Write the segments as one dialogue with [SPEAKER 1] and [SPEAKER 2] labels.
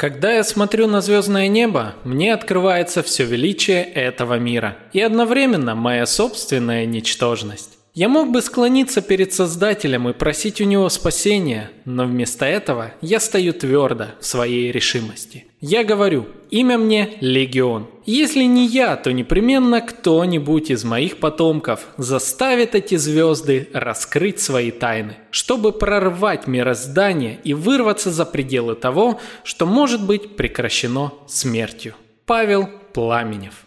[SPEAKER 1] Когда я смотрю на звездное небо, мне открывается все величие этого мира и одновременно моя собственная ничтожность. Я мог бы склониться перед Создателем и просить у него спасения, но вместо этого я стою твердо в своей решимости. Я говорю, имя мне Легион. Если не я, то непременно кто-нибудь из моих потомков заставит эти звезды раскрыть свои тайны, чтобы прорвать мироздание и вырваться за пределы того, что может быть прекращено смертью. Павел Пламенев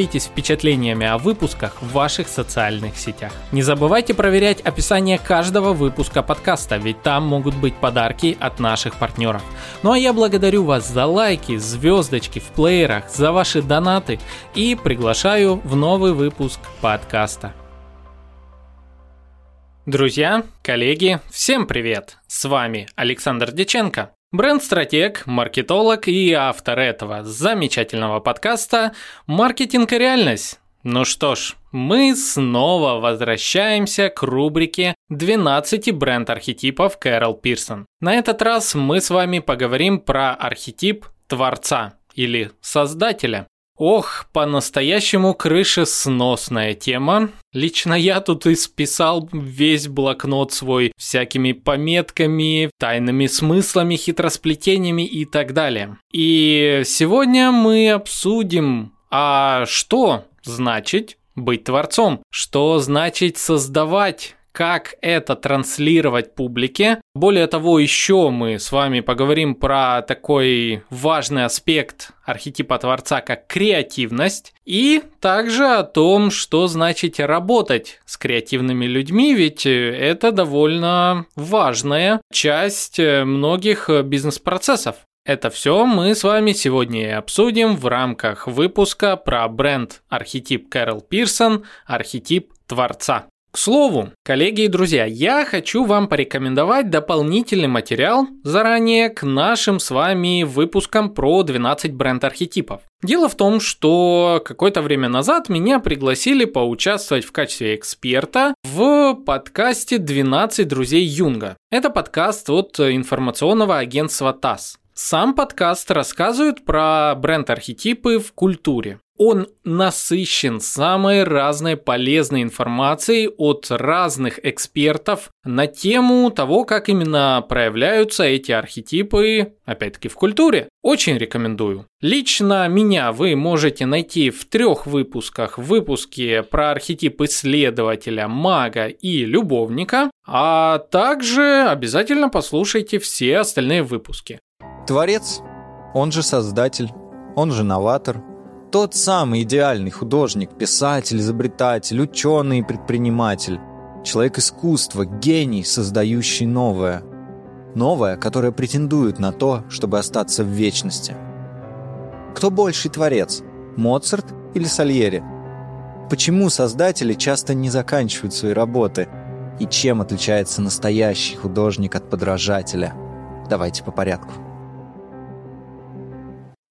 [SPEAKER 1] делитесь впечатлениями о выпусках в ваших социальных сетях. Не забывайте проверять описание каждого выпуска подкаста, ведь там могут быть подарки от наших партнеров. Ну а я благодарю вас за лайки, звездочки в плеерах, за ваши донаты и приглашаю в новый выпуск подкаста. Друзья, коллеги, всем привет! С вами Александр Деченко. Бренд-стратег, маркетолог и автор этого замечательного подкаста «Маркетинг и реальность». Ну что ж, мы снова возвращаемся к рубрике 12 бренд-архетипов Кэрол Пирсон. На этот раз мы с вами поговорим про архетип Творца или Создателя. Ох, по-настоящему крышесносная тема. Лично я тут исписал весь блокнот свой всякими пометками, тайными смыслами, хитросплетениями и так далее. И сегодня мы обсудим, а что значит быть творцом? Что значит создавать как это транслировать публике. Более того, еще мы с вами поговорим про такой важный аспект архетипа Творца, как креативность, и также о том, что значит работать с креативными людьми, ведь это довольно важная часть многих бизнес-процессов. Это все мы с вами сегодня и обсудим в рамках выпуска про бренд архетип Кэрол Пирсон, архетип Творца. К слову, коллеги и друзья, я хочу вам порекомендовать дополнительный материал заранее к нашим с вами выпускам про 12 бренд-архетипов. Дело в том, что какое-то время назад меня пригласили поучаствовать в качестве эксперта в подкасте «12 друзей Юнга». Это подкаст от информационного агентства ТАСС. Сам подкаст рассказывает про бренд-архетипы в культуре. Он насыщен самой разной полезной информацией от разных экспертов на тему того, как именно проявляются эти архетипы, опять-таки, в культуре. Очень рекомендую. Лично меня вы можете найти в трех выпусках. В выпуске про архетип исследователя, мага и любовника, а также обязательно послушайте все остальные выпуски.
[SPEAKER 2] Творец, он же создатель, он же новатор – тот самый идеальный художник, писатель, изобретатель, ученый и предприниматель. Человек искусства, гений, создающий новое. Новое, которое претендует на то, чтобы остаться в вечности. Кто больший творец? Моцарт или Сальери? Почему создатели часто не заканчивают свои работы? И чем отличается настоящий художник от подражателя? Давайте по порядку.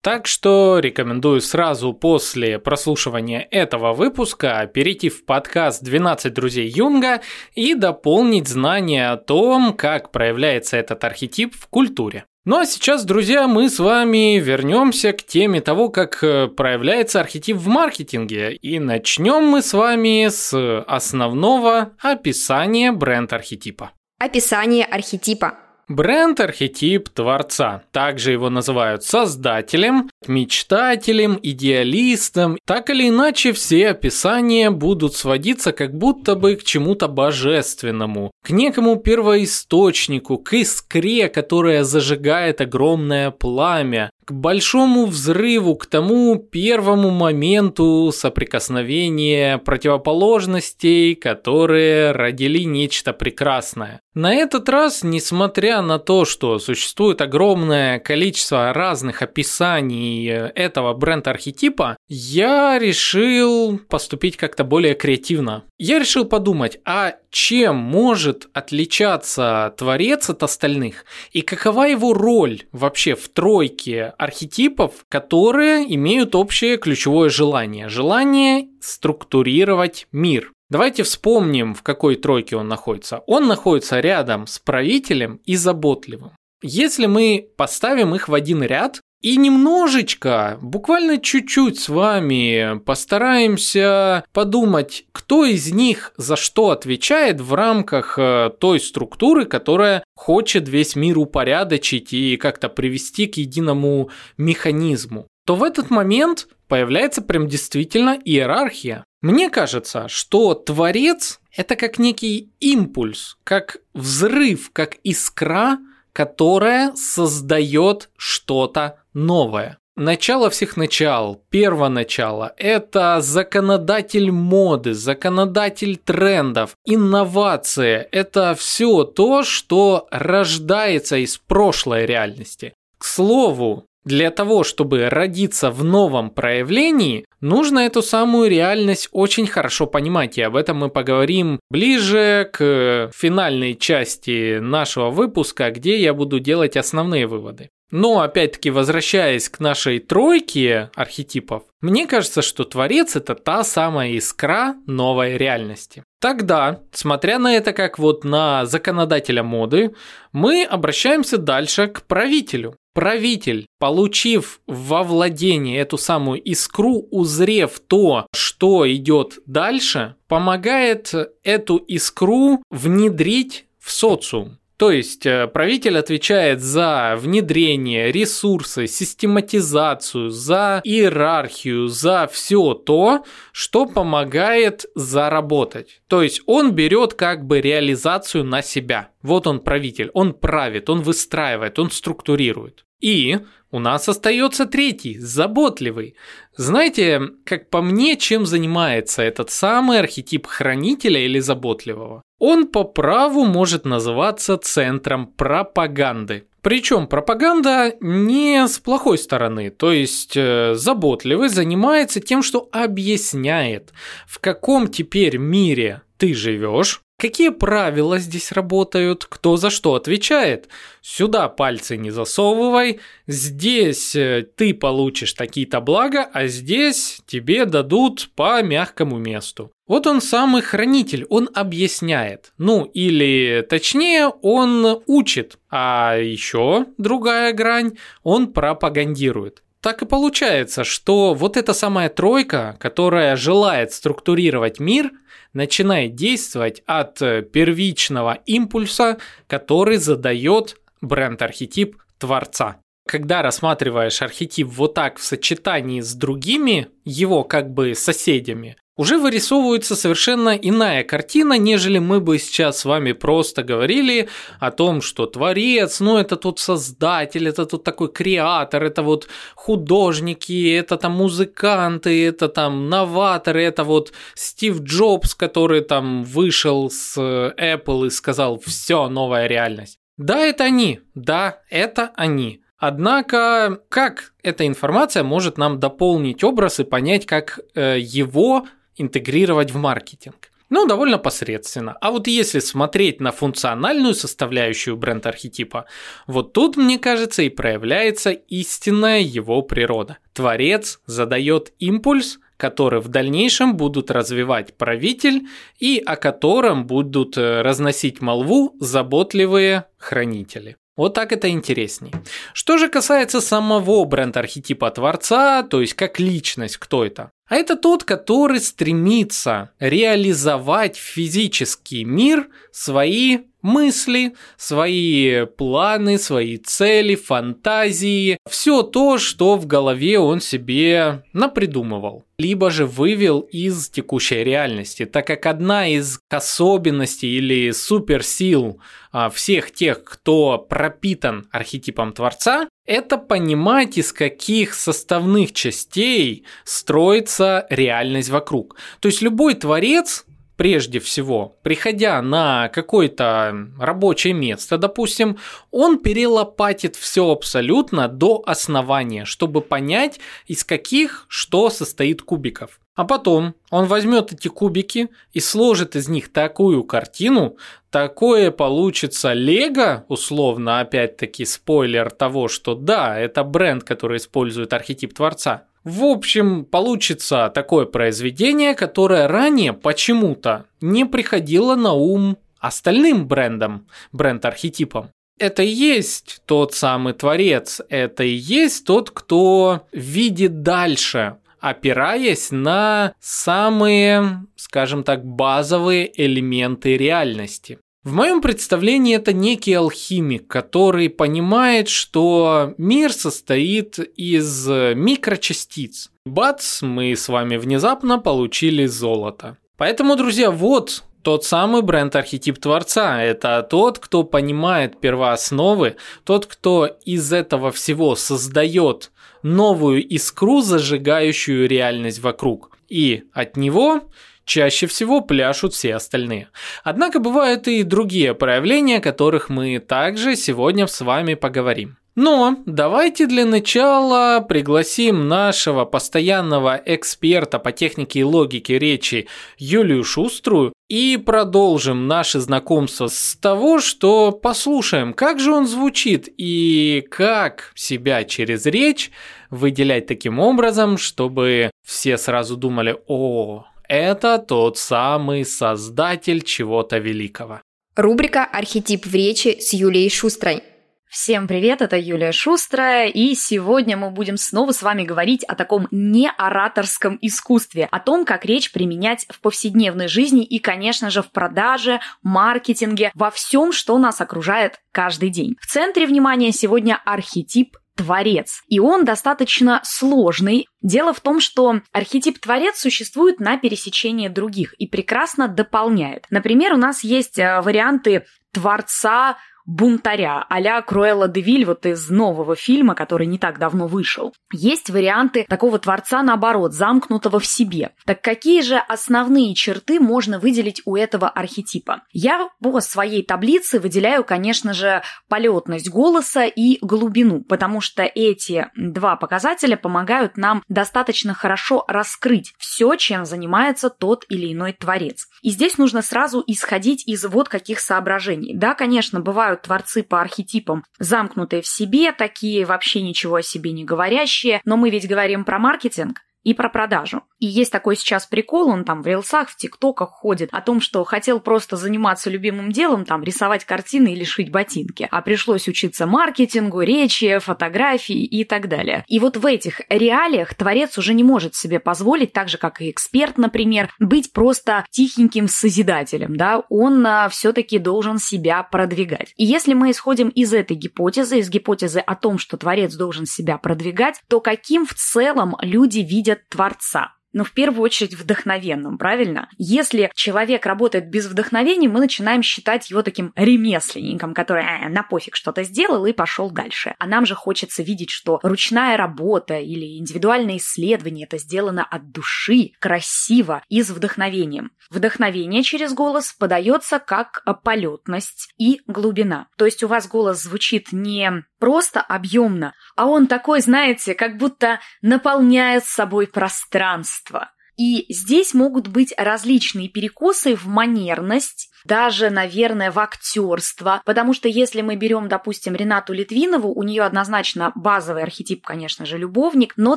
[SPEAKER 1] Так что рекомендую сразу после прослушивания этого выпуска перейти в подкаст «12 друзей Юнга» и дополнить знания о том, как проявляется этот архетип в культуре. Ну а сейчас, друзья, мы с вами вернемся к теме того, как э, проявляется архетип в маркетинге. И начнем мы с вами с основного описания бренд-архетипа.
[SPEAKER 3] Описание архетипа.
[SPEAKER 1] Бренд – архетип творца. Также его называют создателем, мечтателем, идеалистом. Так или иначе, все описания будут сводиться как будто бы к чему-то божественному, к некому первоисточнику, к искре, которая зажигает огромное пламя, к большому взрыву, к тому первому моменту соприкосновения противоположностей, которые родили нечто прекрасное. На этот раз, несмотря на то, что существует огромное количество разных описаний этого бренд-архетипа, я решил поступить как-то более креативно. Я решил подумать, а чем может отличаться творец от остальных и какова его роль вообще в тройке архетипов, которые имеют общее ключевое желание. Желание структурировать мир. Давайте вспомним, в какой тройке он находится. Он находится рядом с правителем и заботливым. Если мы поставим их в один ряд и немножечко, буквально чуть-чуть с вами постараемся подумать, кто из них за что отвечает в рамках э, той структуры, которая хочет весь мир упорядочить и как-то привести к единому механизму, то в этот момент появляется прям действительно иерархия. Мне кажется, что творец – это как некий импульс, как взрыв, как искра, которая создает что-то новое. Начало всех начал, первоначало – это законодатель моды, законодатель трендов, инновация – это все то, что рождается из прошлой реальности. К слову, для того, чтобы родиться в новом проявлении, нужно эту самую реальность очень хорошо понимать, и об этом мы поговорим ближе к финальной части нашего выпуска, где я буду делать основные выводы. Но опять-таки, возвращаясь к нашей тройке архетипов, мне кажется, что Творец – это та самая искра новой реальности. Тогда, смотря на это как вот на законодателя моды, мы обращаемся дальше к правителю. Правитель, получив во владение эту самую искру, узрев то, что идет дальше, помогает эту искру внедрить в социум. То есть э, правитель отвечает за внедрение, ресурсы, систематизацию, за иерархию, за все то, что помогает заработать. То есть он берет как бы реализацию на себя. Вот он правитель, он правит, он выстраивает, он структурирует. И у нас остается третий, заботливый. Знаете, как по мне, чем занимается этот самый архетип хранителя или заботливого? Он по праву может называться центром пропаганды. Причем пропаганда не с плохой стороны, то есть э, заботливый занимается тем, что объясняет, в каком теперь мире ты живешь, Какие правила здесь работают? Кто за что отвечает? Сюда пальцы не засовывай. Здесь э, ты получишь такие-то блага, а здесь тебе дадут по мягкому месту. Вот он самый хранитель, он объясняет. Ну, или точнее, он учит. А еще другая грань, он пропагандирует. Так и получается, что вот эта самая тройка, которая желает структурировать мир – начинает действовать от э, первичного импульса, который задает бренд-архетип Творца. Когда рассматриваешь архетип вот так в сочетании с другими его как бы соседями, уже вырисовывается совершенно иная картина, нежели мы бы сейчас с вами просто говорили о том, что творец, ну это тут создатель, это тут такой креатор, это вот художники, это там музыканты, это там новаторы, это вот Стив Джобс, который там вышел с Apple и сказал «все, новая реальность». Да, это они, да, это они. Однако, как эта информация может нам дополнить образ и понять, как э, его интегрировать в маркетинг? Ну, довольно посредственно. А вот если смотреть на функциональную составляющую бренд-архетипа, вот тут, мне кажется, и проявляется истинная его природа. Творец задает импульс, который в дальнейшем будут развивать правитель и о котором будут э, разносить молву заботливые хранители. Вот так это интересней. Что же касается самого бренд-архетипа Творца, то есть как личность, кто это? А это тот, который стремится реализовать в физический мир свои мысли, свои планы, свои цели, фантазии, все то, что в голове он себе напридумывал. Либо же вывел из текущей реальности, так как одна из особенностей или суперсил а, всех тех, кто пропитан архетипом Творца, это понимать, из каких составных частей строится реальность вокруг. То есть любой творец прежде всего, приходя на какое-то рабочее место, допустим, он перелопатит все абсолютно до основания, чтобы понять, из каких что состоит кубиков. А потом он возьмет эти кубики и сложит из них такую картину, такое получится Лего, условно, опять-таки спойлер того, что да, это бренд, который использует архетип Творца, в общем, получится такое произведение, которое ранее почему-то не приходило на ум остальным брендам, бренд-архетипам. Это и есть тот самый творец, это и есть тот, кто видит дальше, опираясь на самые, скажем так, базовые элементы реальности. В моем представлении это некий алхимик, который понимает, что мир состоит из микрочастиц. Бац, мы с вами внезапно получили золото. Поэтому, друзья, вот тот самый бренд-архетип Творца. Это тот, кто понимает первоосновы, тот, кто из этого всего создает новую искру, зажигающую реальность вокруг. И от него чаще всего пляшут все остальные. Однако бывают и другие проявления, о которых мы также сегодня с вами поговорим. Но давайте для начала пригласим нашего постоянного эксперта по технике и логике речи Юлию Шуструю и продолжим наше знакомство с того, что послушаем, как же он звучит и как себя через речь выделять таким образом, чтобы все сразу думали «О, это тот самый создатель чего-то великого.
[SPEAKER 3] Рубрика «Архетип в речи» с Юлией Шустрой.
[SPEAKER 4] Всем привет, это Юлия Шустрая, и сегодня мы будем снова с вами говорить о таком неораторском искусстве, о том, как речь применять в повседневной жизни и, конечно же, в продаже, маркетинге, во всем, что нас окружает каждый день. В центре внимания сегодня архетип творец. И он достаточно сложный. Дело в том, что архетип творец существует на пересечении других и прекрасно дополняет. Например, у нас есть э, варианты творца бунтаря а-ля Круэлла де Виль вот из нового фильма, который не так давно вышел. Есть варианты такого творца, наоборот, замкнутого в себе. Так какие же основные черты можно выделить у этого архетипа? Я по своей таблице выделяю, конечно же, полетность голоса и глубину, потому что эти два показателя помогают нам достаточно хорошо раскрыть все, чем занимается тот или иной творец. И здесь нужно сразу исходить из вот каких соображений. Да, конечно, бывают творцы по архетипам, замкнутые в себе, такие вообще ничего о себе не говорящие, но мы ведь говорим про маркетинг, и про продажу. И есть такой сейчас прикол, он там в рилсах, в тиктоках ходит, о том, что хотел просто заниматься любимым делом, там, рисовать картины или шить ботинки, а пришлось учиться маркетингу, речи, фотографии и так далее. И вот в этих реалиях творец уже не может себе позволить, так же, как и эксперт, например, быть просто тихеньким созидателем, да, он а, все-таки должен себя продвигать. И если мы исходим из этой гипотезы, из гипотезы о том, что творец должен себя продвигать, то каким в целом люди видят видят Творца но в первую очередь вдохновенным, правильно? Если человек работает без вдохновения, мы начинаем считать его таким ремесленником, который э, на пофиг что-то сделал и пошел дальше. А нам же хочется видеть, что ручная работа или индивидуальное исследование это сделано от души, красиво и с вдохновением. Вдохновение через голос подается как полетность и глубина. То есть у вас голос звучит не просто объемно, а он такой, знаете, как будто наполняет собой пространство. И здесь могут быть различные перекосы в манерность даже, наверное, в актерство. Потому что если мы берем, допустим, Ренату Литвинову, у нее однозначно базовый архетип, конечно же, любовник, но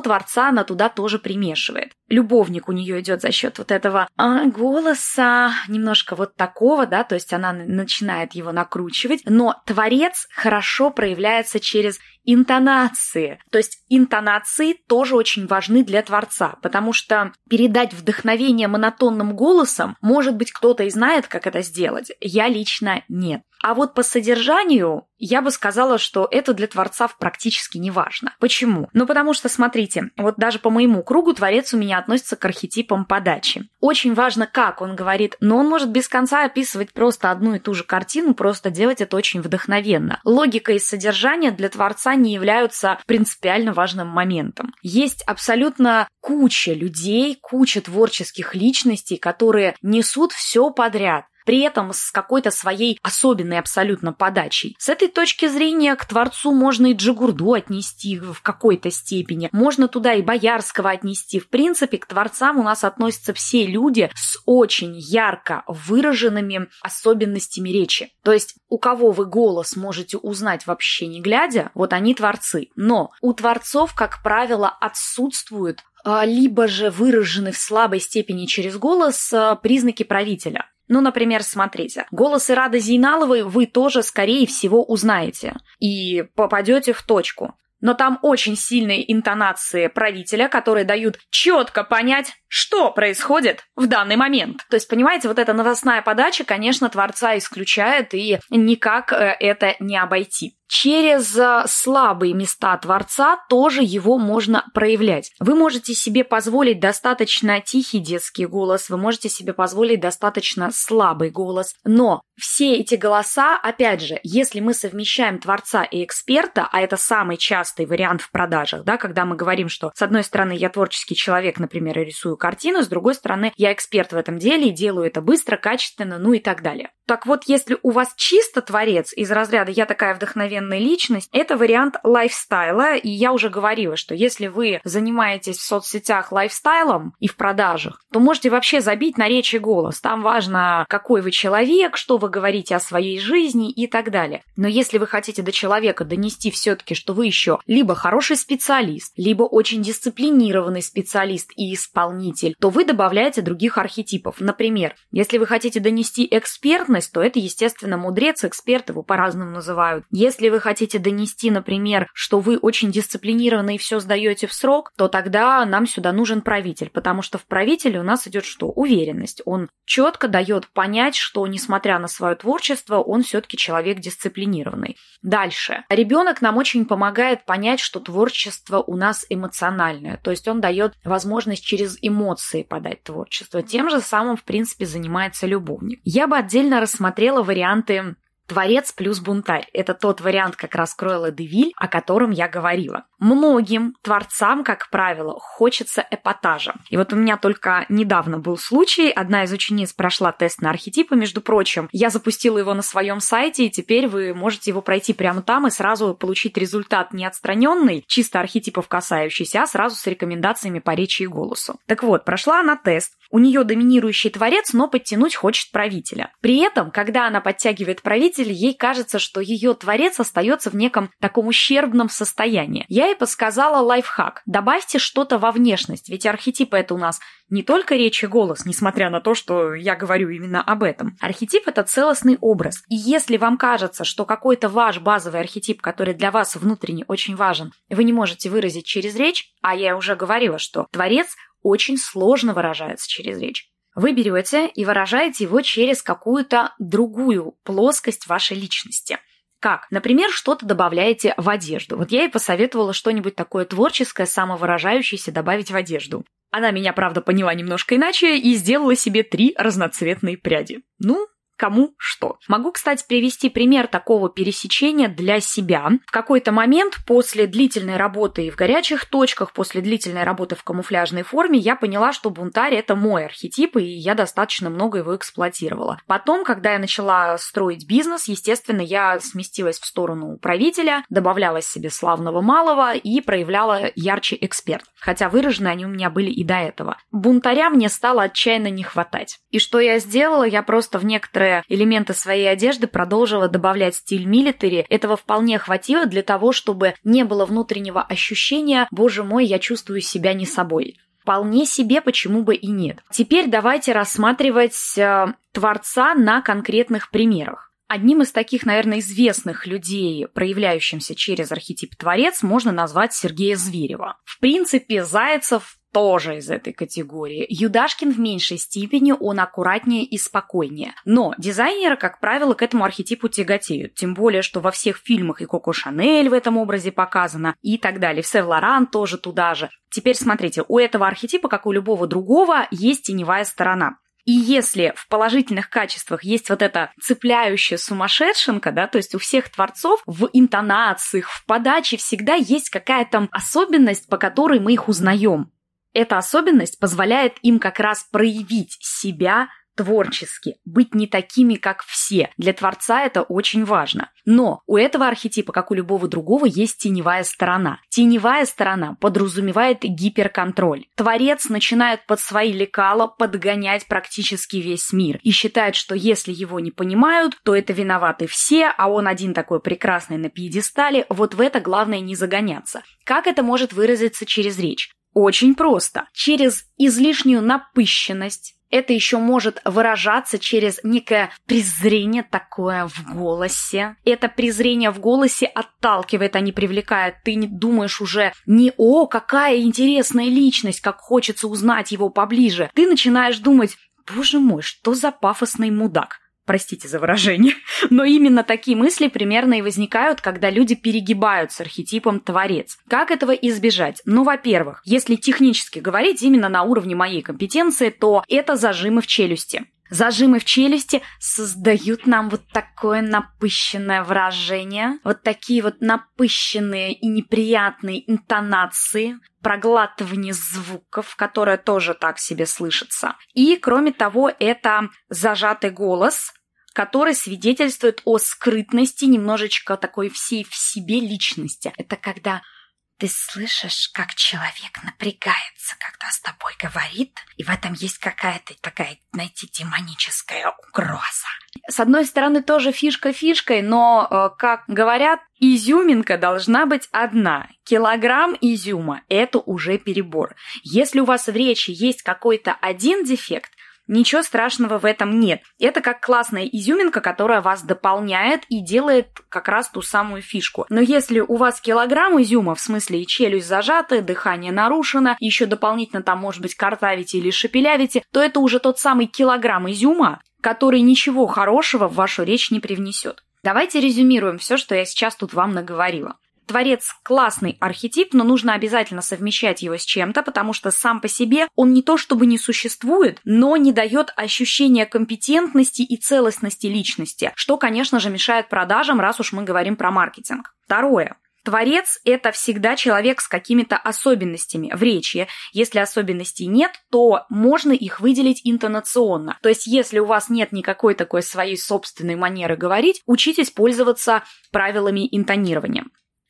[SPEAKER 4] творца она туда тоже примешивает. Любовник у нее идет за счет вот этого а, голоса, немножко вот такого, да, то есть она начинает его накручивать, но творец хорошо проявляется через интонации. То есть интонации тоже очень важны для творца, потому что передать вдохновение монотонным голосом, может быть, кто-то и знает, как это сделать, сделать? Я лично нет. А вот по содержанию я бы сказала, что это для творцов практически не важно. Почему? Ну, потому что, смотрите, вот даже по моему кругу творец у меня относится к архетипам подачи. Очень важно, как он говорит, но он может без конца описывать просто одну и ту же картину, просто делать это очень вдохновенно. Логика и содержание для творца не являются принципиально важным моментом. Есть абсолютно куча людей, куча творческих личностей, которые несут все подряд при этом с какой-то своей особенной абсолютно подачей. С этой точки зрения к творцу можно и Джигурду отнести в какой-то степени, можно туда и Боярского отнести. В принципе, к творцам у нас относятся все люди с очень ярко выраженными особенностями речи. То есть у кого вы голос можете узнать вообще не глядя, вот они творцы. Но у творцов, как правило, отсутствуют а, либо же выражены в слабой степени через голос а, признаки правителя. Ну, например, смотрите, голос Ирады Зейналовой вы тоже, скорее всего, узнаете и попадете в точку. Но там очень сильные интонации правителя, которые дают четко понять, что происходит в данный момент. То есть, понимаете, вот эта новостная подача, конечно, творца исключает, и никак э, это не обойти. Через э, слабые места Творца тоже его можно проявлять. Вы можете себе позволить достаточно тихий детский голос, вы можете себе позволить достаточно слабый голос, но все эти голоса, опять же, если мы совмещаем Творца и эксперта, а это самый частый вариант в продажах, да, когда мы говорим, что с одной стороны я творческий человек, например, и рисую картину, с другой стороны я эксперт в этом деле и делаю это быстро, качественно, ну и так далее. Так вот, если у вас чисто творец из разряда «я такая вдохновенная личность», это вариант лайфстайла, и я уже говорила, что если вы занимаетесь в соцсетях лайфстайлом и в продажах, то можете вообще забить на речь и голос. Там важно, какой вы человек, что вы говорите о своей жизни и так далее. Но если вы хотите до человека донести все-таки, что вы еще либо хороший специалист, либо очень дисциплинированный специалист и исполнитель, то вы добавляете других архетипов. Например, если вы хотите донести экспертность, то это, естественно, мудрец, эксперт, его по-разному называют. Если вы хотите донести, например, что вы очень дисциплинированы и все сдаете в срок, то тогда нам сюда нужен правитель, потому что в правителе у нас идет что? Уверенность. Он четко дает понять, что, несмотря на свое творчество, он все-таки человек дисциплинированный. Дальше. Ребенок нам очень помогает понять, что творчество у нас эмоциональное, то есть он дает возможность через эмоции подать творчество. Тем же самым, в принципе, занимается любовник. Я бы отдельно рассмотрела варианты Творец плюс бунтарь – это тот вариант как раз Кройла Девиль, о котором я говорила. Многим творцам, как правило, хочется эпатажа. И вот у меня только недавно был случай, одна из учениц прошла тест на архетипы, между прочим. Я запустила его на своем сайте, и теперь вы можете его пройти прямо там и сразу получить результат не отстраненный, чисто архетипов касающийся, а сразу с рекомендациями по речи и голосу. Так вот, прошла она тест, у нее доминирующий творец, но подтянуть хочет правителя. При этом, когда она подтягивает правителя, ей кажется, что ее творец остается в неком таком ущербном состоянии. Я ей подсказала лайфхак. Добавьте что-то во внешность, ведь архетипы это у нас не только речь и голос, несмотря на то, что я говорю именно об этом. Архетип – это целостный образ. И если вам кажется, что какой-то ваш базовый архетип, который для вас внутренне очень важен, вы не можете выразить через речь, а я уже говорила, что творец очень сложно выражается через речь. Вы берете и выражаете его через какую-то другую плоскость вашей личности. Как? Например, что-то добавляете в одежду. Вот я и посоветовала что-нибудь такое творческое, самовыражающееся добавить в одежду. Она меня, правда, поняла немножко иначе и сделала себе три разноцветные пряди. Ну, кому что. Могу, кстати, привести пример такого пересечения для себя. В какой-то момент после длительной работы в горячих точках, после длительной работы в камуфляжной форме, я поняла, что бунтарь – это мой архетип, и я достаточно много его эксплуатировала. Потом, когда я начала строить бизнес, естественно, я сместилась в сторону правителя, добавляла себе славного малого и проявляла ярче эксперт. Хотя выражены они у меня были и до этого. Бунтаря мне стало отчаянно не хватать. И что я сделала? Я просто в некоторые некоторые элементы своей одежды продолжила добавлять стиль милитари. Этого вполне хватило для того, чтобы не было внутреннего ощущения «Боже мой, я чувствую себя не собой». Вполне себе, почему бы и нет. Теперь давайте рассматривать э, творца на конкретных примерах. Одним из таких, наверное, известных людей, проявляющимся через архетип творец, можно назвать Сергея Зверева. В принципе, Зайцев тоже из этой категории. Юдашкин в меньшей степени, он аккуратнее и спокойнее. Но дизайнеры, как правило, к этому архетипу тяготеют. Тем более, что во всех фильмах и Коко Шанель в этом образе показана, и так далее. В Сев Лоран тоже туда же. Теперь смотрите, у этого архетипа, как у любого другого, есть теневая сторона. И если в положительных качествах есть вот эта цепляющая сумасшедшенка, да, то есть у всех творцов в интонациях, в подаче всегда есть какая-то особенность, по которой мы их узнаем. Эта особенность позволяет им как раз проявить себя творчески, быть не такими, как все. Для творца это очень важно. Но у этого архетипа, как у любого другого, есть теневая сторона. Теневая сторона подразумевает гиперконтроль. Творец начинает под свои лекала подгонять практически весь мир и считает, что если его не понимают, то это виноваты все, а он один такой прекрасный на пьедестале, вот в это главное не загоняться. Как это может выразиться через речь? Очень просто. Через излишнюю напыщенность, это еще может выражаться через некое презрение такое в голосе. Это презрение в голосе отталкивает, а не привлекает. Ты не думаешь уже не «О, какая интересная личность, как хочется узнать его поближе». Ты начинаешь думать «Боже мой, что за пафосный мудак». Простите за выражение. Но именно такие мысли примерно и возникают, когда люди перегибают с архетипом творец. Как этого избежать? Ну, во-первых, если технически говорить именно на уровне моей компетенции, то это зажимы в челюсти. Зажимы в челюсти создают нам вот такое напыщенное выражение, вот такие вот напыщенные и неприятные интонации, проглатывание звуков, которое тоже так себе слышится. И, кроме того, это зажатый голос, который свидетельствует о скрытности немножечко такой всей в себе личности. Это когда ты слышишь, как человек напрягается, когда с тобой говорит, и в этом есть какая-то такая, знаете, демоническая угроза. С одной стороны, тоже фишка фишкой, но, э, как говорят, изюминка должна быть одна. Килограмм изюма – это уже перебор. Если у вас в речи есть какой-то один дефект, Ничего страшного в этом нет. Это как классная изюминка, которая вас дополняет и делает как раз ту самую фишку. Но если у вас килограмм изюма, в смысле и челюсть зажата, дыхание нарушено, еще дополнительно там, может быть, картавите или шепелявите, то это уже тот самый килограмм изюма, который ничего хорошего в вашу речь не привнесет. Давайте резюмируем все, что я сейчас тут вам наговорила. Творец классный архетип, но нужно обязательно совмещать его с чем-то, потому что сам по себе он не то чтобы не существует, но не дает ощущения компетентности и целостности личности, что, конечно же, мешает продажам, раз уж мы говорим про маркетинг. Второе. Творец – это всегда человек с какими-то особенностями в речи. Если особенностей нет, то можно их выделить интонационно. То есть, если у вас нет никакой такой своей собственной манеры говорить, учитесь пользоваться правилами интонирования.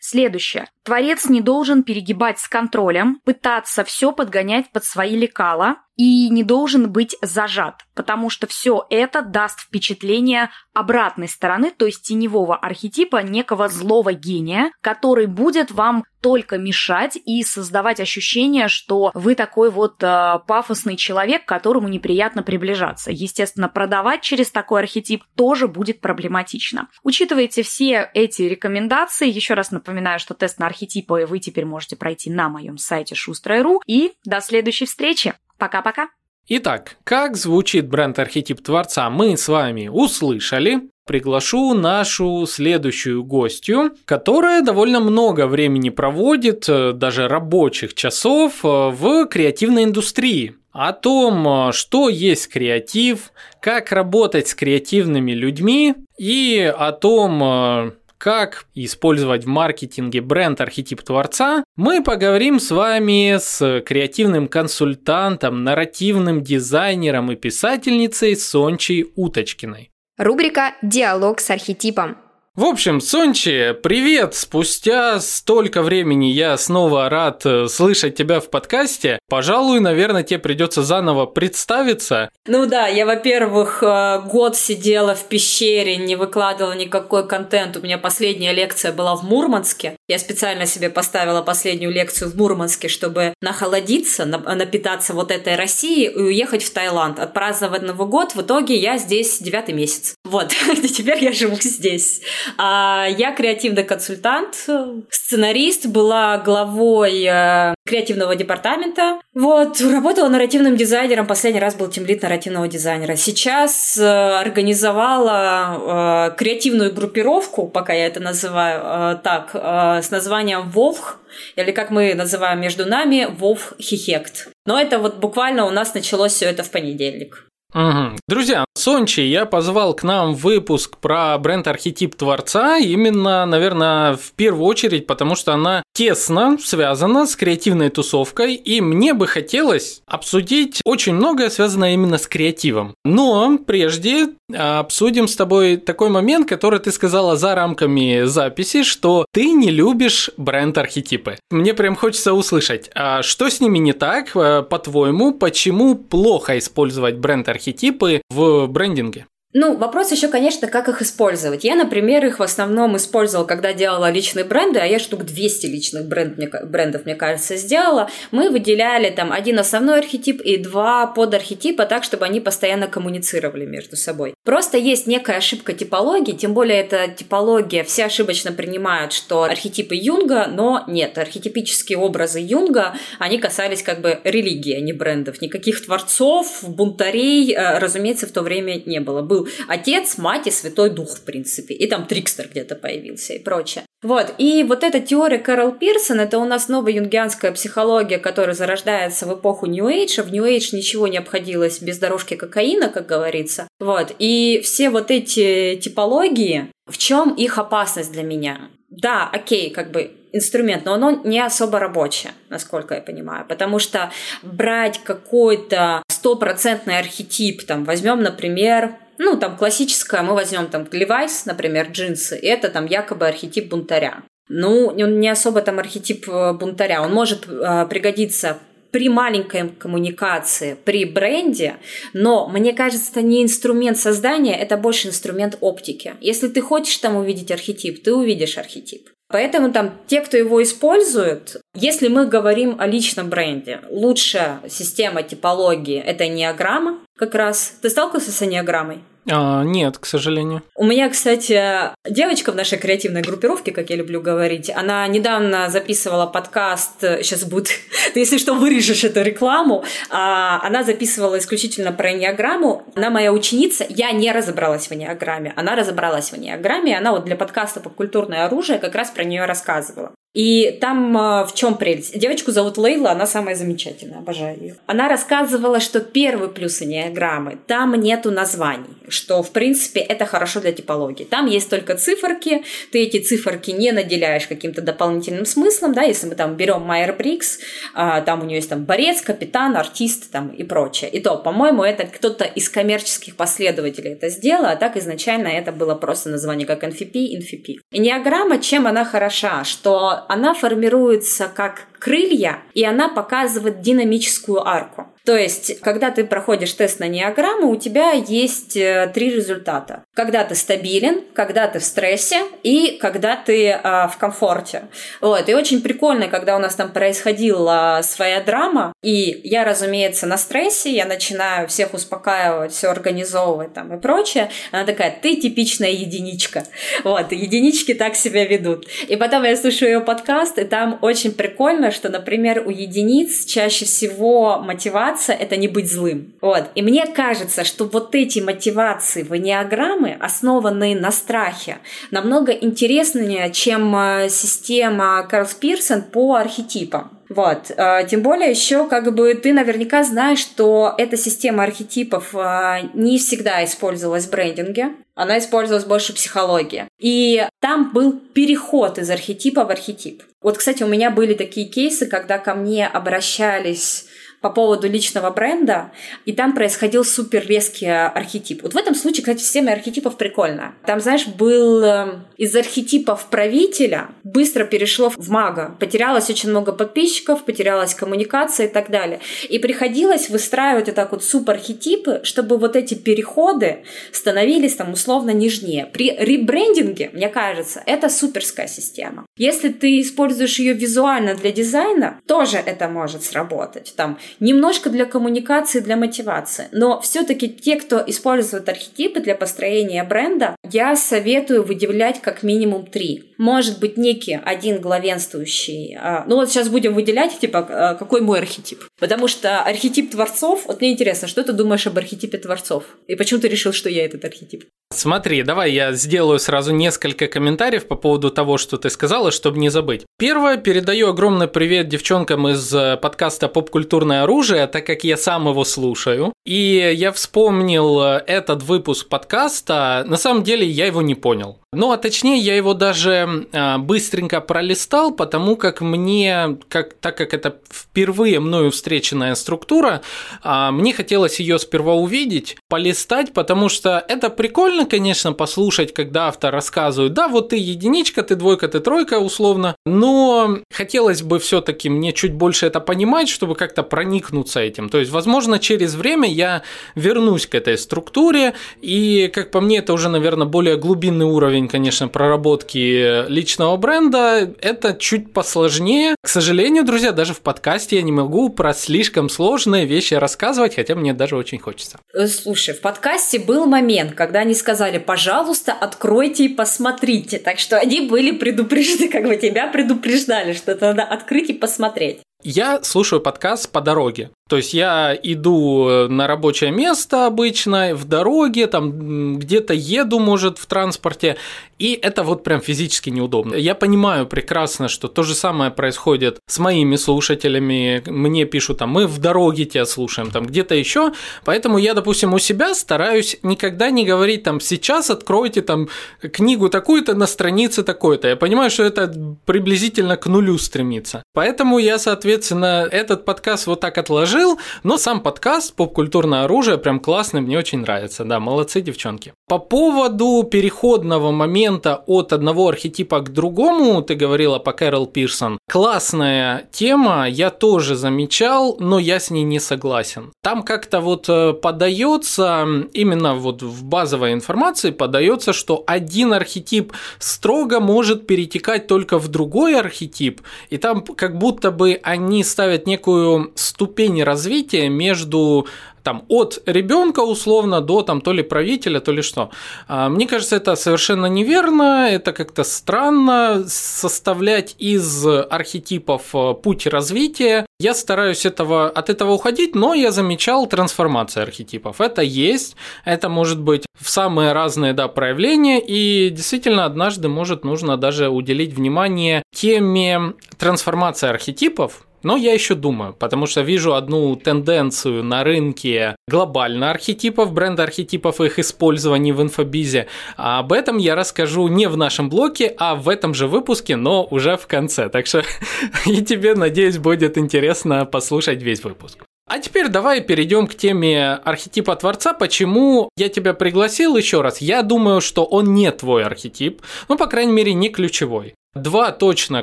[SPEAKER 4] Следующее. Творец не должен перегибать с контролем, пытаться все подгонять под свои лекала и не должен быть зажат, потому что все это даст впечатление обратной стороны, то есть теневого архетипа некого злого гения, который будет вам только мешать и создавать ощущение, что вы такой вот э, пафосный человек, к которому неприятно приближаться. Естественно, продавать через такой архетип тоже будет проблематично. Учитывайте все эти рекомендации. Еще раз напоминаю, что тест на архетипы вы теперь можете пройти на моем сайте шустрая.ру. И до следующей встречи! Пока-пока.
[SPEAKER 1] Итак, как звучит бренд-архетип Творца, мы с вами услышали. Приглашу нашу следующую гостью, которая довольно много времени проводит, э, даже рабочих часов, э, в креативной индустрии. О том, э, что есть креатив, как работать с креативными людьми и о том, как использовать в маркетинге бренд архетип творца, мы поговорим с вами с креативным консультантом, нарративным дизайнером и писательницей Сончей Уточкиной.
[SPEAKER 3] Рубрика «Диалог с архетипом».
[SPEAKER 1] В общем, Сончи, привет! Спустя столько времени я снова рад э, слышать тебя в подкасте. Пожалуй, наверное, тебе придется заново представиться.
[SPEAKER 5] Ну да, я, во-первых, э, год сидела в пещере, не выкладывала никакой контент. У меня последняя лекция была в Мурманске. Я специально себе поставила последнюю лекцию в Мурманске, чтобы нахолодиться, напитаться вот этой Россией и уехать в Таиланд. Отпраздновать Новый год. В итоге я здесь девятый месяц. Вот, теперь я живу здесь. А я креативный консультант, сценарист, была главой э, креативного департамента. Вот, работала нарративным дизайнером, последний раз был тимлит нарративного дизайнера. Сейчас э, организовала э, креативную группировку, пока я это называю так, с названием «Вовх», или как мы называем между нами, «Вов Хихект». Но это вот буквально у нас началось все это в понедельник.
[SPEAKER 1] Угу. Друзья, Сончи я позвал к нам выпуск про бренд-архетип Творца именно, наверное, в первую очередь, потому что она тесно связана с креативной тусовкой, и мне бы хотелось обсудить очень многое, связанное именно с креативом. Но прежде обсудим с тобой такой момент, который ты сказала за рамками записи, что ты не любишь бренд-архетипы. Мне прям хочется услышать, а что с ними не так, э, по-твоему, почему плохо использовать бренд-архетипы архетипы в брендинге?
[SPEAKER 5] Ну, вопрос еще, конечно, как их использовать. Я, например, их в основном использовала, когда делала личные бренды, а я штук 200 личных бренд, мне, брендов, мне кажется, сделала. Мы выделяли там один основной архетип и два подархетипа так, чтобы они постоянно коммуницировали между собой. Просто есть некая ошибка типологии, тем более эта типология, все ошибочно принимают, что архетипы Юнга, но нет, архетипические образы Юнга, они касались как бы религии, а не брендов. Никаких творцов, бунтарей, э, разумеется, в то время не было. Был отец, мать и святой дух, в принципе. И там Трикстер где-то появился и прочее. Вот, и вот эта теория Кэрол Пирсон, это у нас новая юнгианская психология, которая зарождается в эпоху New Age. В New Age ничего не обходилось без дорожки кокаина, как говорится. Вот, и все вот эти типологии, в чем их опасность для меня? Да, окей, как бы инструмент, но оно не особо рабочее, насколько я понимаю, потому что брать какой-то стопроцентный архетип, там, возьмем, например, ну, там классическое, мы возьмем там Levi's, например, джинсы, и это там якобы архетип бунтаря. Ну, он не особо там архетип э, бунтаря, он может э, пригодиться при маленькой коммуникации, при бренде, но мне кажется, это не инструмент создания, это больше инструмент оптики. Если ты хочешь там увидеть архетип, ты увидишь архетип. Поэтому там те, кто его использует, если мы говорим о личном бренде, лучшая система типологии – это неограмма как раз. Ты сталкивался с энеограммой?
[SPEAKER 1] А, нет, к сожалению.
[SPEAKER 5] У меня, кстати, девочка в нашей креативной группировке, как я люблю говорить, она недавно записывала подкаст, сейчас будет, ты если что, вырежешь эту рекламу, а, она записывала исключительно про энеограмму. Она моя ученица, я не разобралась в энеограмме, она разобралась в энеограмме, она вот для подкаста «Попкультурное оружие» как раз про нее рассказывала. И там э, в чем прелесть? Девочку зовут Лейла, она самая замечательная, обожаю ее. Она рассказывала, что первый плюс энеограммы, там нету названий, что в принципе это хорошо для типологии. Там есть только циферки, ты эти циферки не наделяешь каким-то дополнительным смыслом, да, если мы там берем Майер Брикс, а, там у нее есть там борец, капитан, артист там и прочее. И то, по-моему, это кто-то из коммерческих последователей это сделал, а так изначально это было просто название как NFP, NFP. Энеограмма, чем она хороша? Что она формируется как крылья, и она показывает динамическую арку. То есть, когда ты проходишь тест на неограмму, у тебя есть э, три результата. Когда ты стабилен, когда ты в стрессе и когда ты э, в комфорте. Вот. И очень прикольно, когда у нас там происходила своя драма, и я, разумеется, на стрессе, я начинаю всех успокаивать, все организовывать там и прочее. Она такая, ты типичная единичка. Вот, единички так себя ведут. И потом я слушаю ее подкаст, и там очень прикольно, что, например, у единиц чаще всего мотивация — это не быть злым. Вот. И мне кажется, что вот эти мотивации в энеограммы, основанные на страхе, намного интереснее, чем э, система Карлс Пирсон по архетипам. Вот. Э, тем более еще как бы ты наверняка знаешь, что эта система архетипов э, не всегда использовалась в брендинге. Она использовалась больше в психологии. И там был переход из архетипа в архетип. Вот, кстати, у меня были такие кейсы, когда ко мне обращались по поводу личного бренда, и там происходил супер резкий архетип. Вот в этом случае, кстати, система архетипов прикольная. Там, знаешь, был эм, из архетипов правителя быстро перешло в мага. Потерялось очень много подписчиков, потерялась коммуникация и так далее. И приходилось выстраивать вот так вот суперархетипы, чтобы вот эти переходы становились там условно нежнее. При ребрендинге, мне кажется, это суперская система. Если ты используешь ее визуально для дизайна, тоже это может сработать. Там немножко для коммуникации, для мотивации. Но все-таки те, кто использует архетипы для построения бренда, я советую выделять как минимум три. Может быть, некий один главенствующий. А, ну вот сейчас будем выделять, типа, а, какой мой архетип. Потому что архетип творцов, вот мне интересно, что ты думаешь об архетипе творцов? И почему ты решил, что я этот архетип?
[SPEAKER 1] Смотри, давай я сделаю сразу несколько комментариев по поводу того, что ты сказала, чтобы не забыть. Первое, передаю огромный привет девчонкам из э, подкаста «Попкультурное оружие», так как я сам его слушаю. И я вспомнил э, этот выпуск подкаста. На самом деле я его не понял. Ну, а точнее, я его даже э, быстренько пролистал, потому как мне, как, так как это впервые мною встреченная структура, мне хотелось ее сперва увидеть, полистать, потому что это прикольно, конечно, послушать, когда автор рассказывает, да, вот ты единичка, ты двойка, ты тройка, условно, но хотелось бы все-таки мне чуть больше это понимать, чтобы как-то проникнуться этим. То есть, возможно, через время я вернусь к этой структуре, и, как по мне, это уже, наверное, более глубинный уровень, конечно, проработки личного бренда. Это чуть посложнее. К сожалению, друзья, даже в подкасте я не могу про слишком сложные вещи рассказывать, хотя мне даже очень хочется.
[SPEAKER 5] Э, слушай, в подкасте был момент, когда они сказали, сказали, пожалуйста, откройте и посмотрите. Так что они были предупреждены, как бы тебя предупреждали, что это надо открыть и посмотреть.
[SPEAKER 1] Я слушаю подкаст по дороге. То есть я иду э, на рабочее место обычно, в дороге, там где-то еду, может, в транспорте, и это вот прям физически неудобно. Я понимаю прекрасно, что то же самое происходит с моими слушателями. Мне пишут, там, мы в дороге тебя слушаем, там где-то еще. Поэтому я, допустим, у себя стараюсь никогда не говорить, там, сейчас откройте там книгу такую-то на странице такой-то. Я понимаю, что это приблизительно к нулю стремится. Поэтому я, соответственно, этот подкаст вот так отложил но сам подкаст «Поп-культурное оружие» прям классный, мне очень нравится. Да, молодцы, девчонки. По поводу переходного момента от одного архетипа к другому, ты говорила по Кэрол Пирсон. Классная тема, я тоже замечал, но я с ней не согласен. Там как-то вот э, подается, именно вот в базовой информации подается, что один архетип строго может перетекать только в другой архетип, и там как будто бы они ставят некую ступень развития между там от ребенка условно до там то ли правителя, то ли что. А, мне кажется, это совершенно неверно, это как-то странно составлять из архетипов э, путь развития. Я стараюсь этого, от этого уходить, но я замечал трансформации архетипов. Это есть, это может быть в самые разные да, проявления, и действительно однажды может нужно даже уделить внимание теме трансформации архетипов, но я еще думаю, потому что вижу одну тенденцию на рынке глобально архетипов, бренда архетипов и их использования в инфобизе. А об этом я расскажу не в нашем блоке, а в этом же выпуске, но уже в конце. Так что и тебе, надеюсь, будет интересно послушать весь выпуск. А теперь давай перейдем к теме архетипа Творца. Почему я тебя пригласил еще раз? Я думаю, что он не твой архетип, ну, по крайней мере, не ключевой два точно